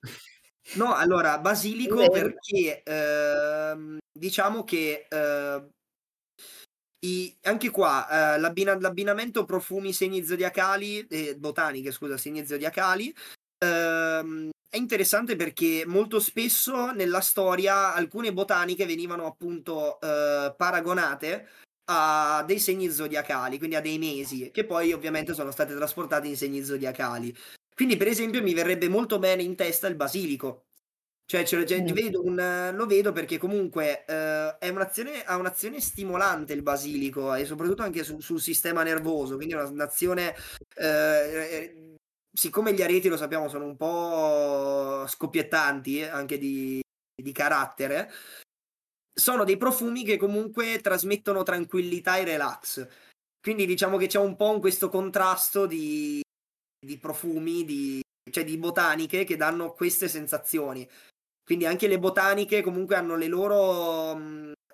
D: No, allora, basilico perché ehm, diciamo che eh, i- anche qua eh, l'abbina- l'abbinamento profumi segni zodiacali, eh, botaniche, scusa, segni zodiacali, ehm,
C: è interessante perché molto spesso nella storia alcune botaniche venivano appunto eh, paragonate a dei segni zodiacali, quindi a dei mesi, che poi ovviamente sono state trasportati in segni zodiacali. Quindi, per esempio, mi verrebbe molto bene in testa il basilico. Cioè, cioè, cioè vedo un, lo vedo perché comunque eh, è un'azione, ha un'azione stimolante il basilico e soprattutto anche su, sul sistema nervoso, quindi è un'azione... Eh, eh, siccome gli areti, lo sappiamo, sono un po' scoppiettanti eh, anche di, di carattere, sono dei profumi che comunque trasmettono tranquillità e relax. Quindi diciamo che c'è un po' questo contrasto di, di profumi, di, cioè di botaniche che danno queste sensazioni. Quindi anche le botaniche comunque hanno le loro,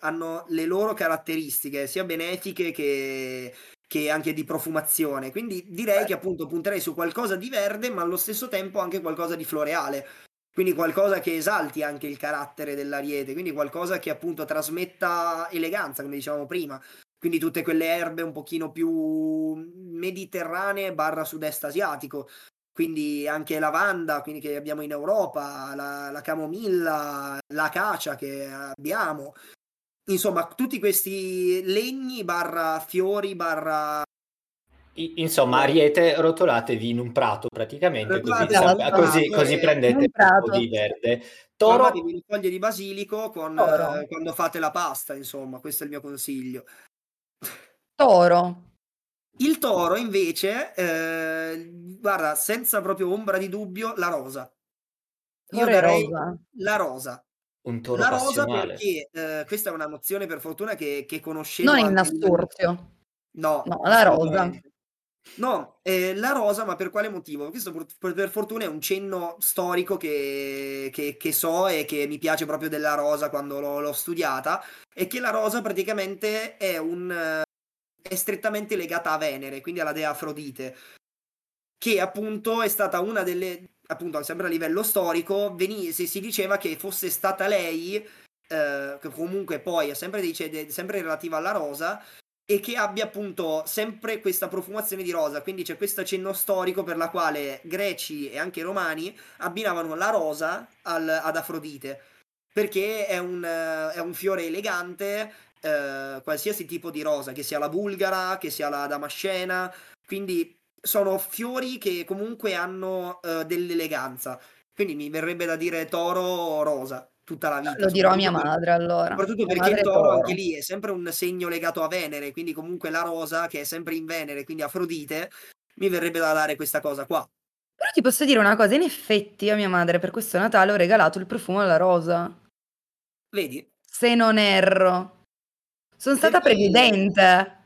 C: hanno le loro caratteristiche, sia benefiche che, che anche di profumazione. Quindi direi Beh. che appunto punterei su qualcosa di verde, ma allo stesso tempo anche qualcosa di floreale. Quindi qualcosa che esalti anche il carattere dell'ariete, quindi qualcosa che appunto trasmetta eleganza, come dicevamo prima. Quindi tutte quelle erbe un pochino più mediterranee barra sud-est asiatico. Quindi anche lavanda, quindi che abbiamo in Europa, la, la camomilla, l'acacia che abbiamo. Insomma, tutti questi legni barra fiori barra
A: Insomma, ariete rotolatevi in un prato praticamente, così, esatto, così, così prendete un po' di verde.
C: Toro... Formatevi le foglie di basilico con, eh, quando fate la pasta, insomma, questo è il mio consiglio.
B: Toro.
C: Il toro invece, eh, guarda, senza proprio ombra di dubbio, la rosa. Io darei rosa. la rosa.
A: Un toro
C: la
A: rosa
C: perché eh, questa è una nozione per fortuna che, che conoscevo.
B: Non in nasturzio.
C: No,
B: no, la rosa.
C: No, eh, la rosa, ma per quale motivo? Questo per, per fortuna è un cenno storico che, che, che, so e che mi piace proprio della rosa quando l'ho, l'ho studiata, è che la rosa praticamente è, un, è strettamente legata a Venere, quindi alla dea Afrodite, che appunto è stata una delle, appunto sempre a livello storico, veni, si, si diceva che fosse stata lei, eh, che comunque poi è sempre, dice, sempre relativa alla rosa, e che abbia appunto sempre questa profumazione di rosa. Quindi c'è questo cenno storico per la quale greci e anche romani abbinavano la rosa al, ad Afrodite, perché è un, è un fiore elegante, eh, qualsiasi tipo di rosa, che sia la bulgara, che sia la damascena, quindi sono fiori che comunque hanno eh, dell'eleganza. Quindi mi verrebbe da dire toro rosa tutta la vita.
B: Lo dirò a mia madre allora.
C: Soprattutto perché il toro, anche lì è sempre un segno legato a Venere, quindi comunque la rosa che è sempre in Venere, quindi Afrodite, mi verrebbe da dare questa cosa qua.
B: Però ti posso dire una cosa, in effetti a mia madre per questo Natale ho regalato il profumo alla rosa.
C: Vedi?
B: Se non erro. Sono stata previdente.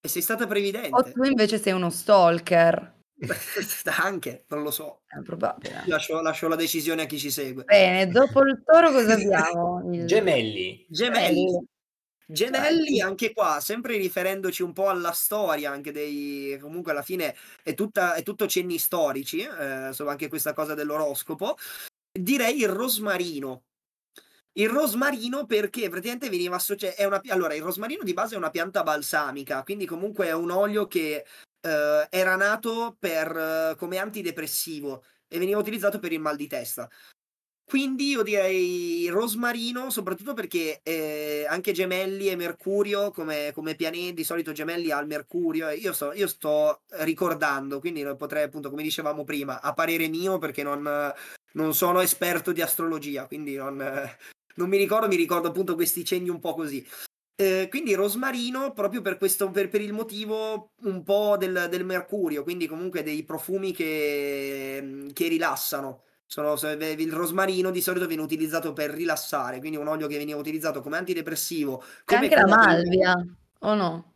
C: E sei stata previdente?
B: O tu invece sei uno stalker.
C: Anche, non lo so.
B: È probabile.
C: Lascio, lascio, la decisione a chi ci segue.
B: Bene, dopo il toro cosa abbiamo?
A: Il... Gemelli.
C: Gemelli. Gemelli, anche qua, sempre riferendoci un po' alla storia, anche dei. Comunque, alla fine è, tutta, è tutto cenni storici, eh, insomma, anche questa cosa dell'oroscopo. Direi il rosmarino. Il rosmarino perché praticamente veniva associato. Allora, il rosmarino di base è una pianta balsamica, quindi comunque è un olio che eh, era nato per, eh, come antidepressivo e veniva utilizzato per il mal di testa. Quindi io direi rosmarino, soprattutto perché eh, anche Gemelli e Mercurio come, come pianeti, di solito Gemelli ha il Mercurio, io, so, io sto ricordando, quindi potrei appunto, come dicevamo prima, a parere mio perché non, non sono esperto di astrologia, quindi non, non mi ricordo, mi ricordo appunto questi cenni un po' così. Eh, quindi rosmarino proprio per, questo, per, per il motivo un po' del, del, mercurio, quindi comunque dei profumi che, che rilassano. Sono, il rosmarino di solito viene utilizzato per rilassare, quindi un olio che veniva utilizzato come antidepressivo. Come
B: anche la malvia, o no?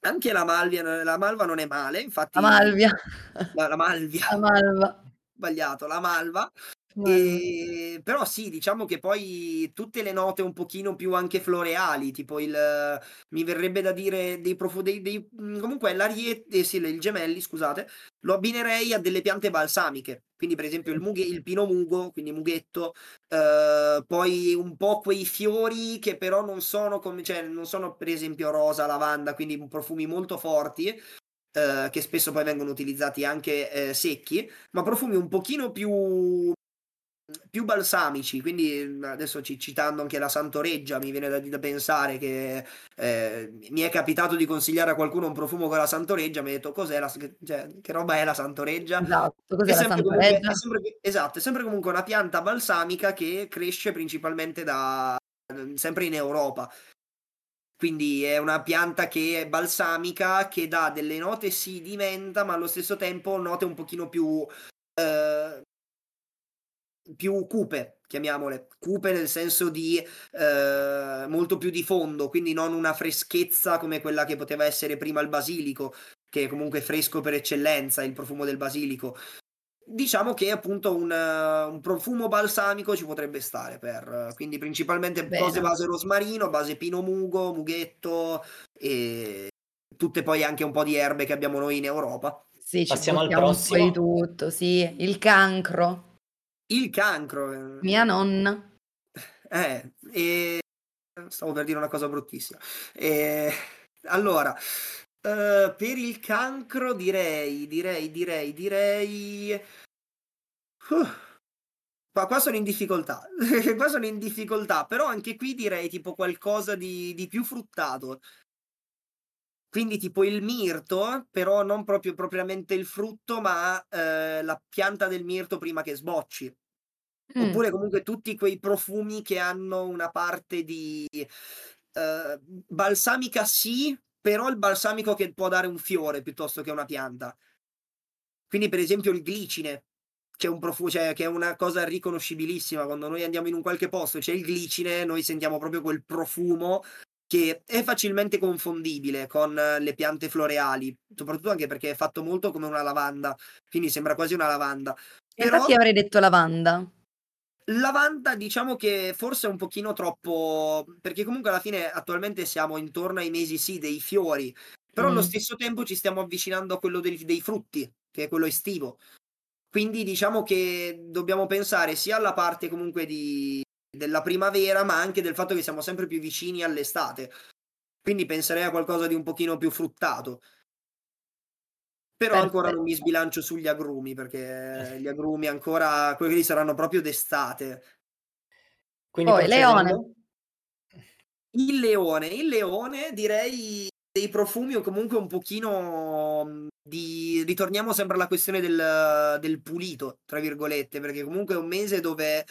C: Anche la malvia, la malva non è male, infatti.
B: La malvia.
C: La, la malvia.
B: La malva.
C: Sbagliato, la malva. E, però sì, diciamo che poi tutte le note un pochino più anche floreali, tipo il mi verrebbe da dire dei profumi, dei, mhmm, comunque l'ariete, eh, sì, il gemelli, scusate, lo abbinerei a delle piante balsamiche. Quindi, per esempio, il, mughe, il pino mugo, quindi mughetto, eh, poi un po' quei fiori che però non sono come, cioè, non sono per esempio rosa, lavanda, quindi profumi molto forti, eh, che spesso poi vengono utilizzati anche eh, secchi, ma profumi un pochino più più balsamici, quindi mhmm, adesso citando anche la Santoreggia, mi viene da, da pensare che eh, mi è capitato di consigliare a qualcuno un profumo con la Santoreggia, mi ha detto cos'è la, cioè, che roba è la Santoreggia?
B: Esatto, cos'è
C: è
B: la Santoreggia?
C: Comunque, è sempre, esatto, è sempre comunque una pianta balsamica che cresce principalmente da, sempre in Europa. Quindi è una pianta che è balsamica, che dà delle note sì di menta, ma allo stesso tempo note un pochino più eh, più cupe, chiamiamole, cupe nel senso di eh, molto più di fondo, quindi non una freschezza come quella che poteva essere prima il basilico, che è comunque fresco per eccellenza, il profumo del basilico. Diciamo che appunto un, un profumo balsamico ci potrebbe stare per, quindi principalmente Bene. cose base rosmarino, base pino mugo, mughetto e tutte poi anche un po' di erbe che abbiamo noi in Europa.
B: Sì, ci Passiamo al prossimo. di tutto, sì, il cancro.
C: Il cancro.
B: Mia nonna.
C: Eh, e... stavo per dire una cosa bruttissima. E... Allora, uh, per il cancro direi, direi, direi, direi... Uh. Qua, qua, sono in difficoltà, qua sono in difficoltà, però anche qui direi tipo qualcosa di, di più fruttato. Quindi tipo il mirto, però non proprio propriamente il frutto, ma eh, la pianta del mirto prima che sbocci. Mm. Oppure comunque tutti quei profumi che hanno una parte di eh, balsamica sì, però il balsamico che può dare un fiore piuttosto che una pianta. Quindi per esempio il glicine, c'è un profumo, cioè, che è una cosa riconoscibilissima. Quando noi andiamo in un qualche posto c'è il glicine, noi sentiamo proprio quel profumo che è facilmente confondibile con le piante floreali, soprattutto anche perché è fatto molto come una lavanda, quindi sembra quasi una lavanda.
B: Però... Infatti avrei detto lavanda.
C: Lavanda diciamo che forse è un pochino troppo, perché comunque alla fine attualmente siamo intorno ai mesi sì dei fiori, però mm. allo stesso tempo ci stiamo avvicinando a quello dei, dei frutti, che è quello estivo. Quindi diciamo che dobbiamo pensare sia alla parte comunque di, della primavera, ma anche del fatto che siamo sempre più vicini all'estate. Quindi penserei a qualcosa di un pochino più fruttato. Però Perfetto. ancora non mi sbilancio sugli agrumi, perché gli agrumi ancora, quelli saranno proprio d'estate.
B: Quindi Poi, leone.
C: Il leone, il leone direi dei profumi o comunque un pochino di... ritorniamo sempre alla questione del, del pulito, tra virgolette, perché comunque è un mese dove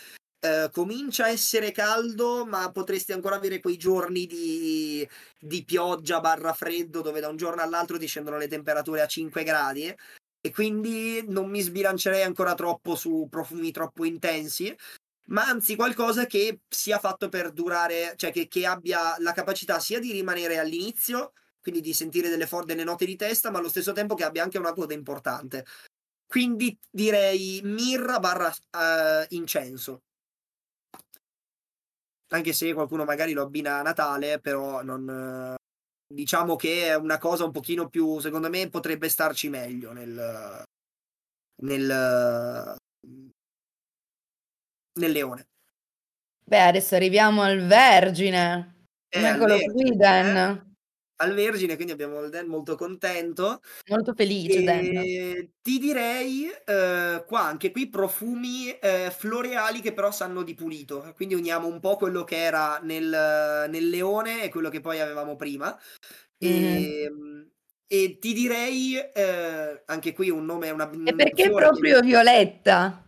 C: eh, comincia a essere caldo, ma potresti ancora avere quei giorni di, di pioggia barra freddo dove da un giorno all'altro ti scendono le temperature a 5 gradi. E quindi non mi sbilancerei ancora troppo su profumi troppo intensi, ma anzi qualcosa che sia fatto per durare, cioè che, che abbia la capacità sia di rimanere all'inizio, quindi di sentire delle, for- delle note di testa, ma allo stesso tempo che abbia anche una coda importante. Quindi direi mirra barra uh, incenso anche se qualcuno magari lo abbina a Natale, però non, diciamo che è una cosa un pochino più, secondo me potrebbe starci meglio nel, nel, nel leone.
B: Beh, adesso arriviamo al vergine. Eh, Eccolo qui, Dan.
C: Al Vergine, quindi abbiamo il Dan molto contento.
B: Molto felice, Dan.
C: Ti direi eh, qua anche qui profumi eh, floreali che però sanno di pulito, quindi uniamo un po' quello che era nel, nel leone e quello che poi avevamo prima. E, mm. e ti direi eh, anche qui un nome, una...
B: E perché proprio che... violetta?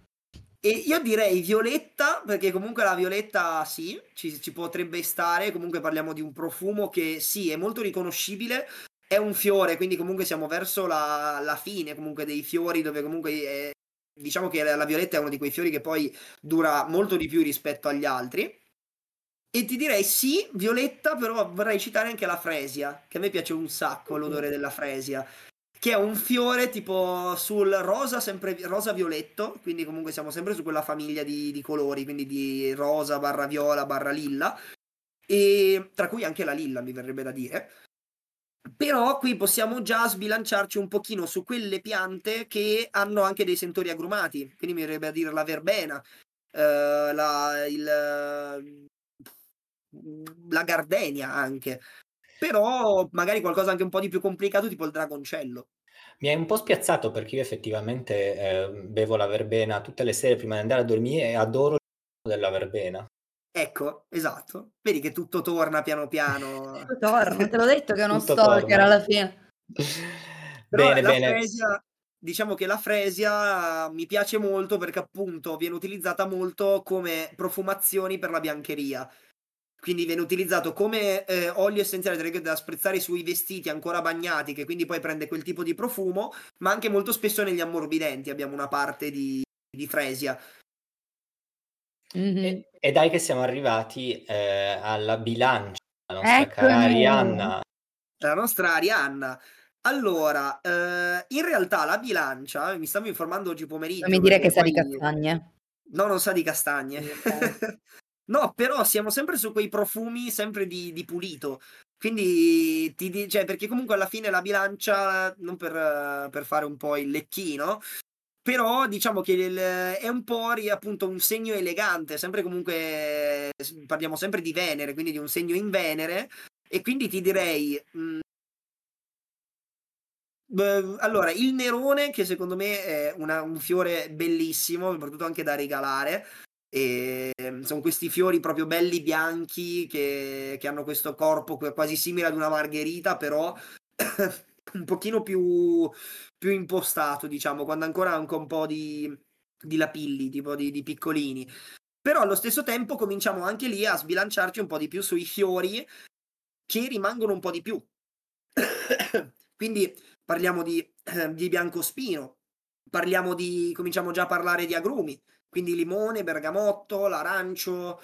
C: E io direi violetta, perché comunque la violetta sì, ci, ci, potrebbe stare, comunque parliamo di un profumo che sì, è molto riconoscibile, è un fiore, quindi comunque siamo verso la, la fine comunque dei fiori, dove comunque è, diciamo che la, la violetta è uno di quei fiori che poi dura molto di più rispetto agli altri. E ti direi sì, violetta, però vorrei citare anche la fresia, che a me piace un sacco l'odore della fresia che è un fiore tipo sul rosa, sempre rosa violetto, quindi comunque siamo sempre su quella famiglia di, di colori, quindi di rosa barra viola barra lilla, e tra cui anche la lilla mi verrebbe da dire. Però qui possiamo già sbilanciarci un pochino su quelle piante che hanno anche dei sentori agrumati, quindi mi verrebbe da dire la verbena, eh, la, il, la gardenia anche però magari qualcosa anche un po' di più complicato, tipo il dragoncello.
A: Mi hai un po' spiazzato perché io effettivamente eh, bevo la verbena tutte le sere prima di andare a dormire e adoro il della verbena.
C: Ecco, esatto. Vedi che tutto torna piano piano.
B: Tutto torna, te l'ho detto che è uno stalker
A: torna.
B: alla fine.
C: Però
A: Bene,
C: la
A: bene.
C: fresia, diciamo che la fresia mi piace molto perché appunto viene utilizzata molto come profumazioni per la biancheria. Quindi viene utilizzato come eh, olio essenziale da spruzzare sui vestiti ancora bagnati, che quindi poi prende quel tipo di profumo, ma anche molto spesso negli ammorbidenti abbiamo una parte di, di fresia.
B: Mhm.
A: E, e dai che siamo arrivati eh, alla bilancia, la nostra
B: Eccomi.
A: cara Arianna.
C: La nostra Arianna. Allora, eh, in realtà la bilancia, mi stavo informando oggi pomeriggio.
B: Non mi dire che sa di castagne.
C: No, non sa di castagne. No, però siamo sempre su quei profumi sempre di, di pulito. Quindi, ti di- cioè, perché comunque alla fine la bilancia, non per, per fare un po' il lecchino, però diciamo che il- è un po' appunto un segno elegante, sempre comunque parliamo sempre di Venere, quindi di un segno in Venere, e quindi ti direi. mh, beh, allora, il nerone, che secondo me è una- un fiore bellissimo, soprattutto anche da regalare. E ehm, sono questi fiori proprio belli bianchi che, che hanno questo corpo quasi simile ad una margherita, però un pochino più, più impostato, diciamo, quando ancora anche un po' di, di lapilli, tipo di, di piccolini. Però allo stesso tempo cominciamo anche lì a sbilanciarci un po' di più sui fiori che rimangono un po' di più. Quindi parliamo di, di biancospino, parliamo di, cominciamo già a parlare di agrumi, quindi limone, bergamotto, l'arancio,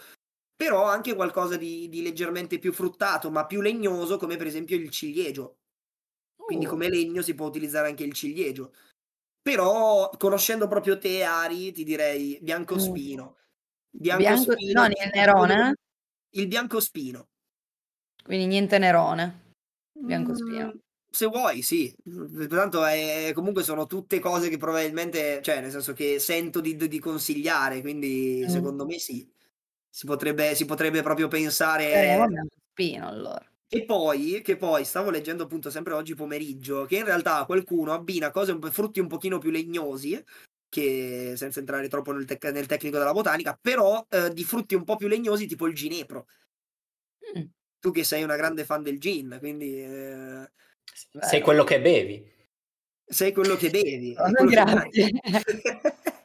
C: però anche qualcosa di, di leggermente più fruttato, ma più legnoso, come per esempio il ciliegio. Quindi
B: Uh,
C: come legno si può utilizzare anche il ciliegio. Però conoscendo proprio te, Ari, ti direi biancospino.
B: bianco,
C: Biancospino,
B: non il nerone,
C: il biancospino.
B: quindi niente nerone. Biancospino.
C: Mm, Se vuoi, sì. Tanto è, comunque sono tutte cose che probabilmente, cioè, nel senso che sento di, di consigliare, quindi
B: Mm.
C: secondo me sì. Si potrebbe, si potrebbe proprio
B: Eh,
C: pensare.
B: vabbè, biancospino allora.
C: E poi, che poi stavo leggendo appunto sempre oggi pomeriggio, che in realtà qualcuno abbina cose un po' frutti un pochino più legnosi, che senza entrare troppo nel, tec- nel tecnico della botanica, però eh, di frutti un po' più legnosi, tipo il ginepro.
B: Mm,
C: Tu che sei una grande fan del gin, quindi eh,
A: Sei quello che bevi.
C: sei quello che bevi.
B: Oh,
C: quello che
B: grazie.
C: mangi.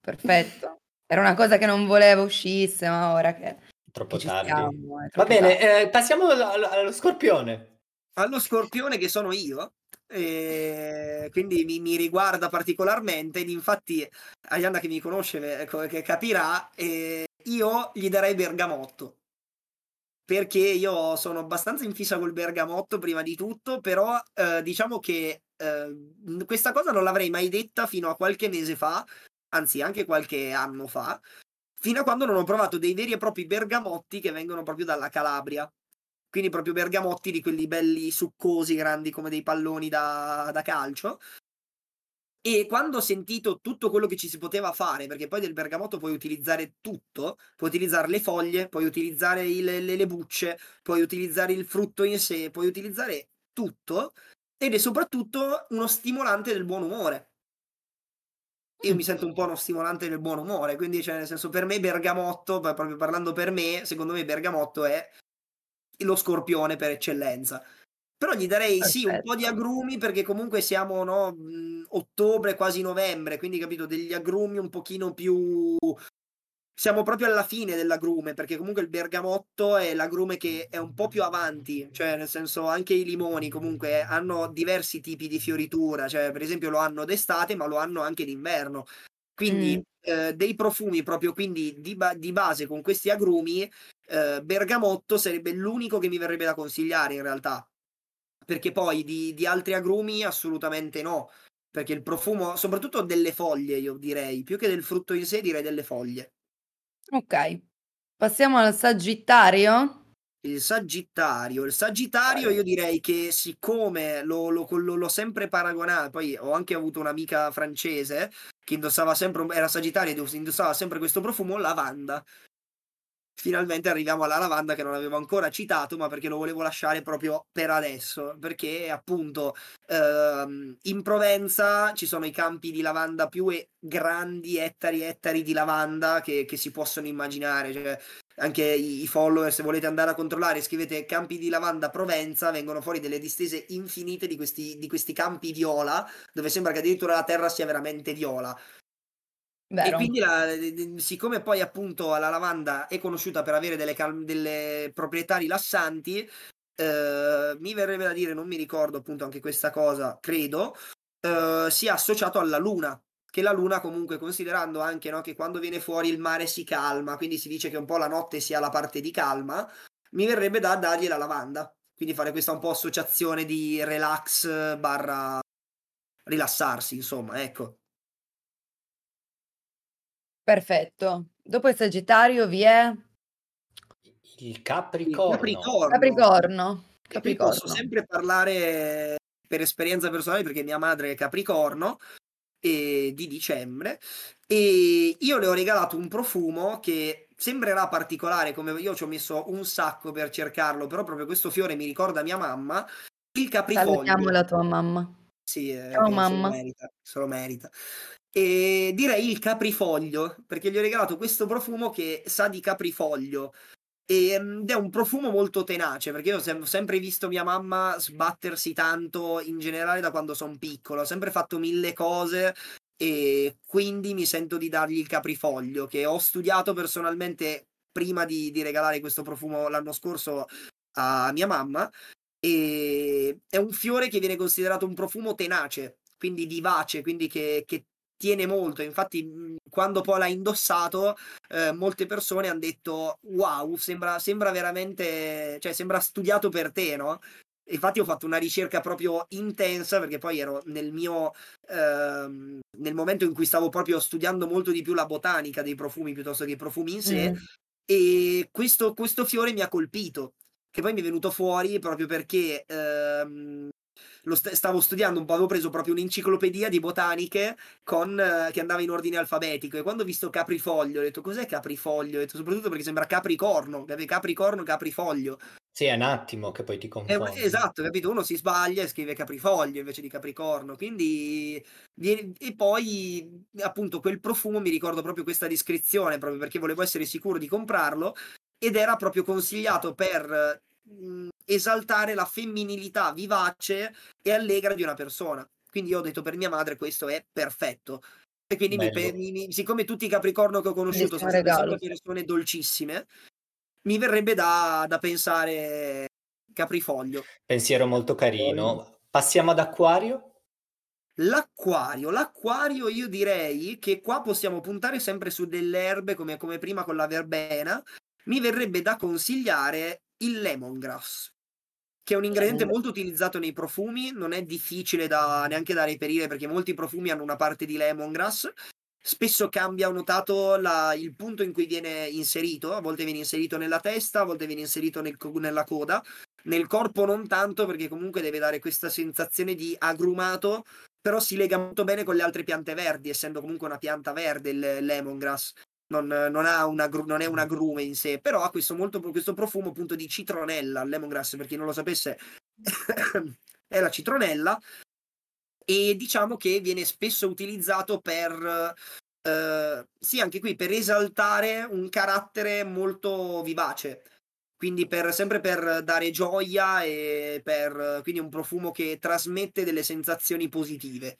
B: Perfetto. Era una cosa che non volevo uscisse, ma ora che,
A: Troppo
B: che
A: tardi.
B: siamo, è
A: Va
B: troppo
A: bene,
B: tardi.
A: eh, passiamo allo, allo scorpione.
C: Allo scorpione che sono io, e quindi mi, mi riguarda particolarmente, ed infatti Arianna che mi conosce eh, che capirà, eh, io gli darei bergamotto. Perché io sono abbastanza in fissa col bergamotto prima di tutto, però eh, diciamo che eh, questa cosa non l'avrei mai detta fino a qualche mese fa, anzi anche qualche anno fa, fino a quando non ho provato dei veri e propri bergamotti che vengono proprio dalla Calabria. Quindi proprio bergamotti di quelli belli succosi, grandi come dei palloni da, da calcio. E quando ho sentito tutto quello che ci si poteva fare, perché poi del bergamotto puoi utilizzare tutto, puoi utilizzare le foglie, puoi utilizzare il- le, le bucce, puoi utilizzare il frutto in sé, puoi utilizzare tutto, ed è soprattutto uno stimolante del buon umore. Io
B: Mm.
C: mi sento un po' uno stimolante del buon umore, quindi cioè, nel senso per me bergamotto, proprio parlando per me, secondo me bergamotto è lo scorpione per eccellenza. Però gli darei sì un po' di
B: Perfetto.
C: agrumi perché comunque siamo no, mh, ottobre, quasi novembre, quindi capito, degli agrumi un pochino più... Siamo proprio alla fine dell'agrume perché comunque il bergamotto è l'agrume che è un po' più avanti, cioè nel senso anche i limoni comunque hanno diversi tipi di fioritura, cioè per esempio lo hanno d'estate ma lo hanno anche d'inverno. Quindi
B: Mm.
C: eh, dei profumi proprio quindi di, ba- di base con questi agrumi, eh, bergamotto sarebbe l'unico che mi verrebbe da consigliare in realtà. Perché poi di, di altri agrumi assolutamente no. Perché il profumo, soprattutto delle foglie, io direi, più che del frutto in sé, direi delle foglie.
B: Ok. Passiamo al Sagittario.
C: Il Sagittario, il Sagittario io direi che siccome lo- lo- lo- l'ho sempre paragonato, poi ho anche avuto un'amica francese che indossava sempre, era Sagittario ed indossava sempre questo profumo, lavanda. Finalmente arriviamo alla lavanda che non avevo ancora citato, ma perché lo volevo lasciare proprio per adesso, perché appunto ehm, in Provenza ci sono i campi di lavanda più e- grandi, ettari e ettari di lavanda che, che si possono immaginare, cioè, anche i, i follower se volete andare a controllare scrivete campi di lavanda Provenza vengono fuori delle distese infinite di questi, di questi campi viola dove sembra che addirittura la terra sia veramente viola
B: Vero.
C: e quindi la, siccome poi appunto la lavanda è conosciuta per avere delle, cal- delle proprietà rilassanti, eh, mi verrebbe da dire, non mi ricordo appunto anche questa cosa, credo, eh, sia associato alla luna. Che la luna comunque considerando anche no, che quando viene fuori il mare si calma, quindi si dice che un po' la notte sia la parte di calma, mi verrebbe da dargli la lavanda. Quindi fare questa un po' associazione di relax barra rilassarsi, insomma, ecco.
B: Perfetto. Dopo il Sagittario vi è
A: Il
C: Il
A: Capricorno.
C: Capricorno.
B: Capricorno.
C: Qui posso
B: Capricorno.
C: sempre parlare per esperienza personale perché mia madre è Capricorno e di dicembre e io le ho regalato un profumo che sembrerà particolare come io ci ho messo un sacco per cercarlo però proprio questo fiore mi ricorda mia mamma il
B: Salutiamo
C: caprifoglio
B: la tua mamma.
C: sì eh,
B: Ciao,
C: che se lo
B: mamma.
C: merita, se lo merita e direi il caprifoglio perché gli ho regalato questo profumo che sa di caprifoglio. Ed è un profumo molto tenace perché io ho sem- sempre visto mia mamma sbattersi tanto in generale da quando sono piccolo, ho sempre fatto mille cose e quindi mi sento di dargli il caprifoglio che ho studiato personalmente prima di, di regalare questo profumo l'anno scorso a mia mamma. E è un fiore che viene considerato un profumo tenace, quindi vivace, quindi che, che tiene molto. Infatti, mh, quando poi l'ha indossato, eh, molte persone hanno detto: Wow, sembra, sembra veramente, cioè, sembra studiato per te, no? Infatti, ho fatto una ricerca proprio intensa perché poi ero nel mio ehm, nel momento in cui stavo proprio studiando molto di più la botanica dei profumi piuttosto che i profumi in sé.
B: Mm.
C: E questo, questo fiore mi ha colpito, che poi mi è venuto fuori proprio perché ehm, st- stavo studiando un po', avevo preso proprio un'enciclopedia di botaniche con, eh, che andava in ordine alfabetico e quando ho visto caprifoglio ho detto cos'è caprifoglio? Ho detto soprattutto perché sembra capricorno, capricorno, caprifoglio.
A: Sì, è un attimo che poi ti
C: Eh,
A: confondi.
C: esatto, capito? Uno si sbaglia e scrive caprifoglio invece di capricorno, quindi e poi appunto quel profumo mi ricordo proprio questa descrizione, proprio perché volevo essere sicuro di comprarlo ed era proprio consigliato per mh, esaltare la femminilità vivace e allegra di una persona. Quindi io ho detto per mia madre questo è perfetto. E quindi mi mi- mi- siccome tutti i capricorno che ho conosciuto sono state persone dolcissime, mi verrebbe da, da pensare caprifoglio.
A: Pensiero molto carino. Passiamo ad Acquario.
C: L'acquario, l'acquario io direi che qua possiamo puntare sempre su delle erbe come, come prima con la verbena. Mi verrebbe da consigliare il lemongrass, che è un ingrediente molto utilizzato nei profumi, non è difficile da, neanche da reperire perché molti profumi hanno una parte di lemongrass. Spesso cambia, ho notato la- il punto in cui viene inserito, a volte viene inserito nella testa, a volte viene inserito nel nella coda, nel corpo non tanto perché comunque deve dare questa sensazione di agrumato però si lega molto bene con le altre piante verdi, essendo comunque una pianta verde il lemongrass. Non, non ha una, non è un agrume in sé, però ha questo, molto, questo profumo appunto di citronella, il lemongrass, per chi non lo sapesse, è la citronella, e diciamo che viene spesso utilizzato per, eh, sì, anche qui, per esaltare un carattere molto vivace quindi per, sempre per dare gioia e per quindi un profumo che trasmette delle sensazioni positive.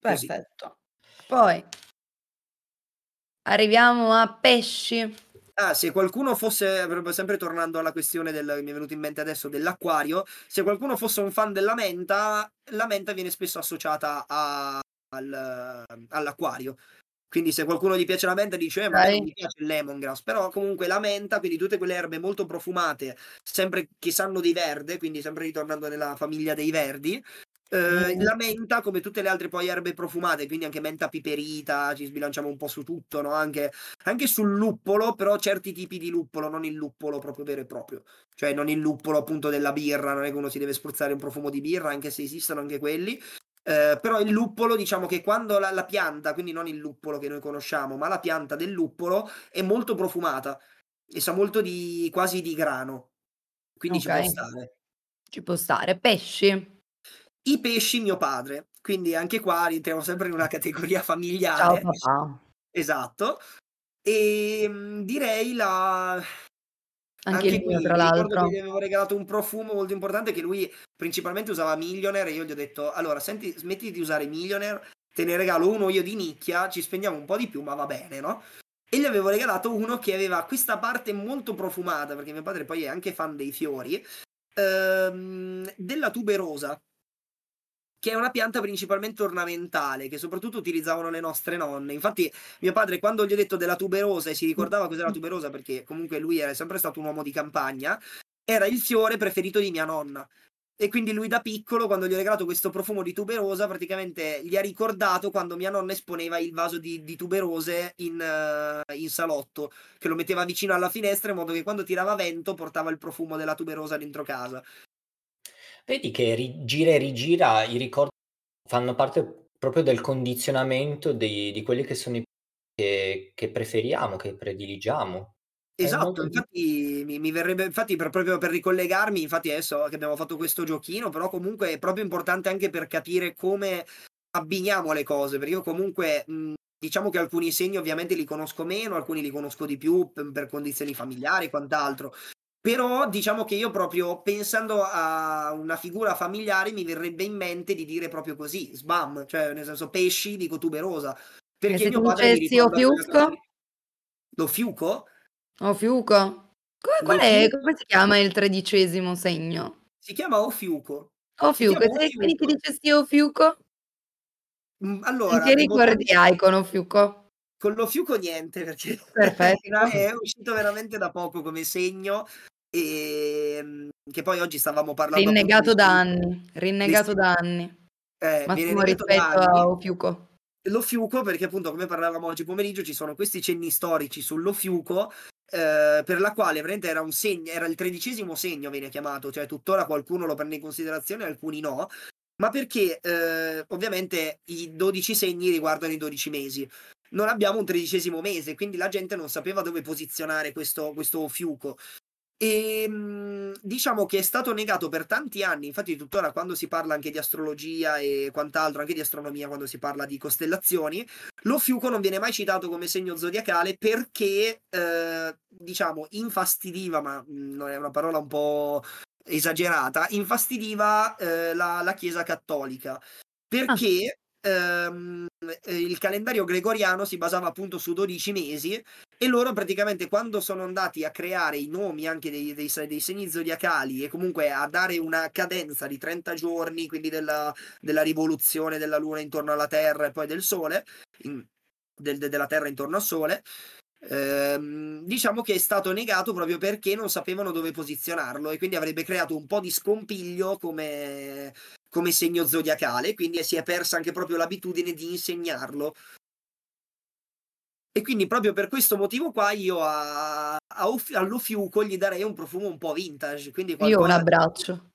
C: Così.
B: Perfetto. Poi arriviamo a pesci.
C: Ah, se qualcuno fosse, sempre tornando alla questione del, mi è venuto in mente adesso dell'acquario, se qualcuno fosse un fan della menta, la menta viene spesso associata a- al- all'acquario. Quindi se qualcuno gli piace la menta dice, eh, ma non mi piace il lemongrass, però comunque la menta, quindi tutte quelle erbe molto profumate, sempre che sanno di verde, quindi sempre ritornando nella famiglia dei verdi, eh, la menta, come tutte le altre poi erbe profumate, quindi anche menta piperita, ci sbilanciamo un po' su tutto, no? Anche, anche sul luppolo, però certi tipi di luppolo, non il luppolo proprio vero e proprio. Cioè non il luppolo appunto della birra, non è che uno si deve spruzzare un profumo di birra, anche se esistono anche quelli. Eh, però il luppolo, diciamo che quando la, la pianta, quindi non il luppolo che noi conosciamo, ma la pianta del luppolo è molto profumata e sa molto di quasi di grano. Quindi ci può stare.
B: ci può stare. Pesci?
C: I pesci, mio padre. Quindi anche qua rientriamo sempre in una categoria
B: Ciao
C: familiare.
B: papà.
C: Esatto. E mm, direi la...
B: Anche
C: Anche
B: mio,
C: qui
B: tra l'altro.
C: gli avevo regalato un profumo molto importante che lui principalmente usava Millionaire e io gli ho detto allora senti smetti di usare Millionaire, te ne regalo uno io di nicchia, ci spendiamo un po' di più ma va bene, no? E gli avevo regalato uno che aveva questa parte molto profumata perché mio padre poi è anche fan dei fiori, ehm, della tuberosa che è una pianta principalmente ornamentale, che soprattutto utilizzavano le nostre nonne. Infatti, mio padre, quando gli ho detto della tuberosa e si ricordava cos'era la tuberosa, perché comunque lui era sempre stato un uomo di campagna, era il fiore preferito di mia nonna. E quindi lui da piccolo, quando gli ho regalato questo profumo di tuberosa, praticamente gli ha ricordato quando mia nonna esponeva il vaso di, di tuberose in, eh, in salotto, che lo metteva vicino alla finestra in modo che quando tirava vento portava il profumo della tuberosa dentro casa.
A: Vedi che ri- gira e rigira i ricordi fanno parte proprio del condizionamento dei- di quelli che sono i che, che preferiamo, che prediligiamo.
C: Esatto, infatti mi, mi verrebbe, infatti per, proprio per ricollegarmi, infatti adesso che abbiamo fatto questo giochino, però comunque è proprio importante anche per capire come abbiniamo le cose, perché io comunque mh, diciamo che alcuni segni ovviamente li conosco meno, alcuni li conosco di più per, per condizioni familiari e quant'altro, però diciamo che io proprio pensando a una figura familiare mi verrebbe in mente di dire proprio così, sbam, cioè nel senso pesci, dico tuberosa,
B: E
C: perché
B: se
C: mio
B: tu
C: padre mi ricorda lì. Lo fiuco?
B: O fiuco? Come, qual è?
C: fiuco?
B: Come si chiama il tredicesimo segno?
C: Si chiama Ofiuco.
B: O
C: Si
B: fiuco.
C: chiama
B: Se quindi ti
C: Ofiuco.
B: dicessi o fiuco?
C: Mm,
B: Che
C: Allora, devo
B: ricordi hai con Ofiuco?
C: con l'Ofiuco niente perché
B: Perfetto.
C: è uscito veramente da poco come segno e mm, che poi oggi stavamo parlando
B: Rinnegato da anni. Rinnegato da anni.
C: Eh,
B: Massimo rispetto a. Ofiuco.
C: L'Ofiuco perché appunto come parlavamo oggi pomeriggio ci sono questi cenni storici sull'Ofiuco eh, per la quale veramente era un segno, era il tredicesimo segno viene chiamato, cioè tuttora qualcuno lo prende in considerazione, alcuni no, ma perché eh, ovviamente i 12 segni riguardano i 12 mesi. Non abbiamo un tredicesimo mese, quindi la gente non sapeva dove posizionare questo, questo Ofiuco. E mh, diciamo che è stato negato per tanti anni, infatti tuttora quando si parla anche di astrologia e quant'altro, anche di astronomia, quando si parla di costellazioni, lo fiuco non viene mai citato come segno zodiacale perché, eh, diciamo, infastidiva, ma mh, non è una parola un po' esagerata, infastidiva eh, la, la Chiesa cattolica. Perché ehm, eh, il calendario gregoriano si basava appunto su 12 mesi e loro praticamente quando sono andati a creare i nomi anche dei, dei, dei segni zodiacali e comunque a dare una cadenza di 30 giorni, quindi della, della rivoluzione della Luna intorno alla Terra e poi del Sole, in, del, de, della Terra intorno al Sole, ehm, diciamo che è stato negato proprio perché non sapevano dove posizionarlo e quindi avrebbe creato un po' di scompiglio come, come segno zodiacale, quindi si è persa anche proprio l'abitudine di insegnarlo. E quindi proprio per questo motivo qua io a, a, allo fiuco gli darei un profumo un po' vintage. Quindi
B: Io un abbraccio.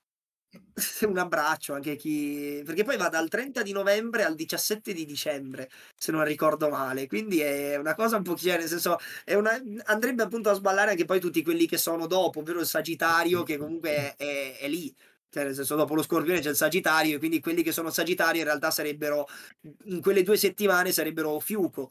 C: un abbraccio anche chi... Perché poi va dal 30 di novembre al 17 di dicembre, se non ricordo male. Quindi è una cosa un po' chiara, nel senso, è una... andrebbe appunto a sballare anche poi tutti quelli che sono dopo, ovvero il Sagittario, che comunque è, è, è lì. Cioè, nel senso, dopo lo Scorpione c'è il Sagittario, e quindi quelli che sono Sagittario in realtà sarebbero, in quelle due settimane sarebbero Fiuco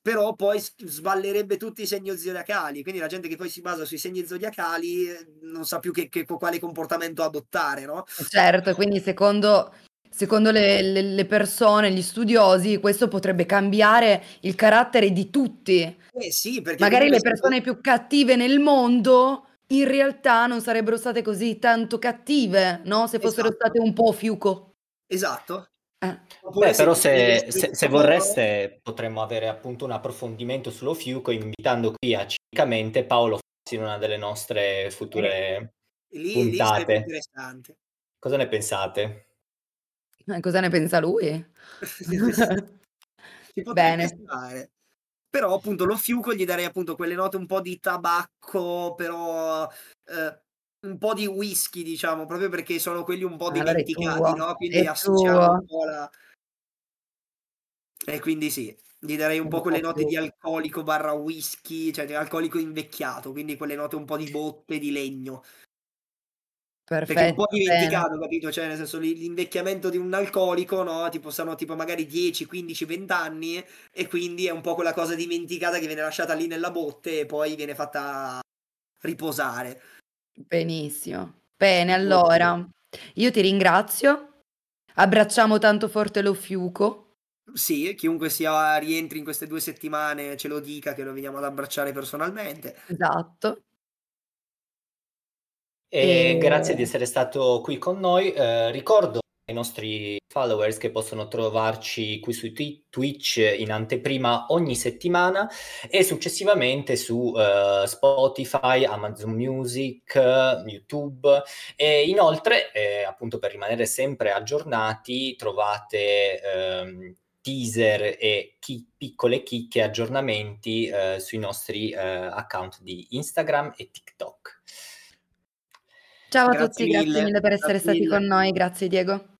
C: però poi sballerebbe tutti i segni zodiacali, quindi la gente che poi si basa sui segni zodiacali non sa più che, che quale comportamento adottare, no?
B: Certo, quindi secondo, secondo le, le, le, persone, gli studiosi, questo potrebbe cambiare il carattere di tutti.
C: Eh sì, perché
B: magari le persone più cattive nel mondo in realtà non sarebbero state così tanto cattive, no? Se fossero esatto. state un po' fiuco.
C: Esatto.
A: Eh. Beh, però se, se, se, vorreste potremmo avere appunto un approfondimento sullo Fiuco invitando qui a Cicamente Paolo Fassi in una delle nostre future
C: lì,
A: puntate.
C: Lì interessante.
A: Cosa ne pensate?
B: Eh, cosa ne pensa lui?
C: Ci Bene. Stare. Però appunto lo Fiuco gli darei appunto quelle note un po' di tabacco, però eh, un po' di whisky, diciamo, proprio perché sono quelli un po'
B: Allora è
C: dimenticati, no, quindi
B: è
C: associamo un po' la E quindi sì, gli darei un po' quelle note di alcolico barra whisky, cioè di alcolico invecchiato, quindi quelle note un po' di botte, di legno. Perché è un po'
B: Perfetto, bene.
C: dimenticato, capito, cioè nel senso l'i l'invecchiamento di un alcolico, no, tipo sono tipo magari 10, 15, 20 anni e quindi è un po' quella cosa dimenticata che viene lasciata lì nella botte e poi viene fatta riposare.
B: Benissimo. Bene, allora io ti ringrazio. Abbracciamo tanto forte lo fiuco.
C: Sì, chiunque sia rientri in queste 2 settimane ce lo dica che lo veniamo ad abbracciare personalmente.
B: Esatto.
A: E grazie di
B: E
A: essere stato qui con noi. Ehm, ricordo ai nostri followers che possono trovarci qui su Twi Twitch in anteprima ogni settimana e successivamente su, ehm, Spotify, Amazon Music, YouTube e inoltre, ehm, appunto per rimanere sempre aggiornati trovate, ehm, teaser e chi piccole chicche, aggiornamenti, ehm, sui nostri, ehm, account di Instagram e TikTok.
B: Ciao a
C: Grazie
B: tutti, grazie
C: mille,
B: mille per essere
C: grazie
B: stati
C: mille.
B: con noi. Grazie Diego.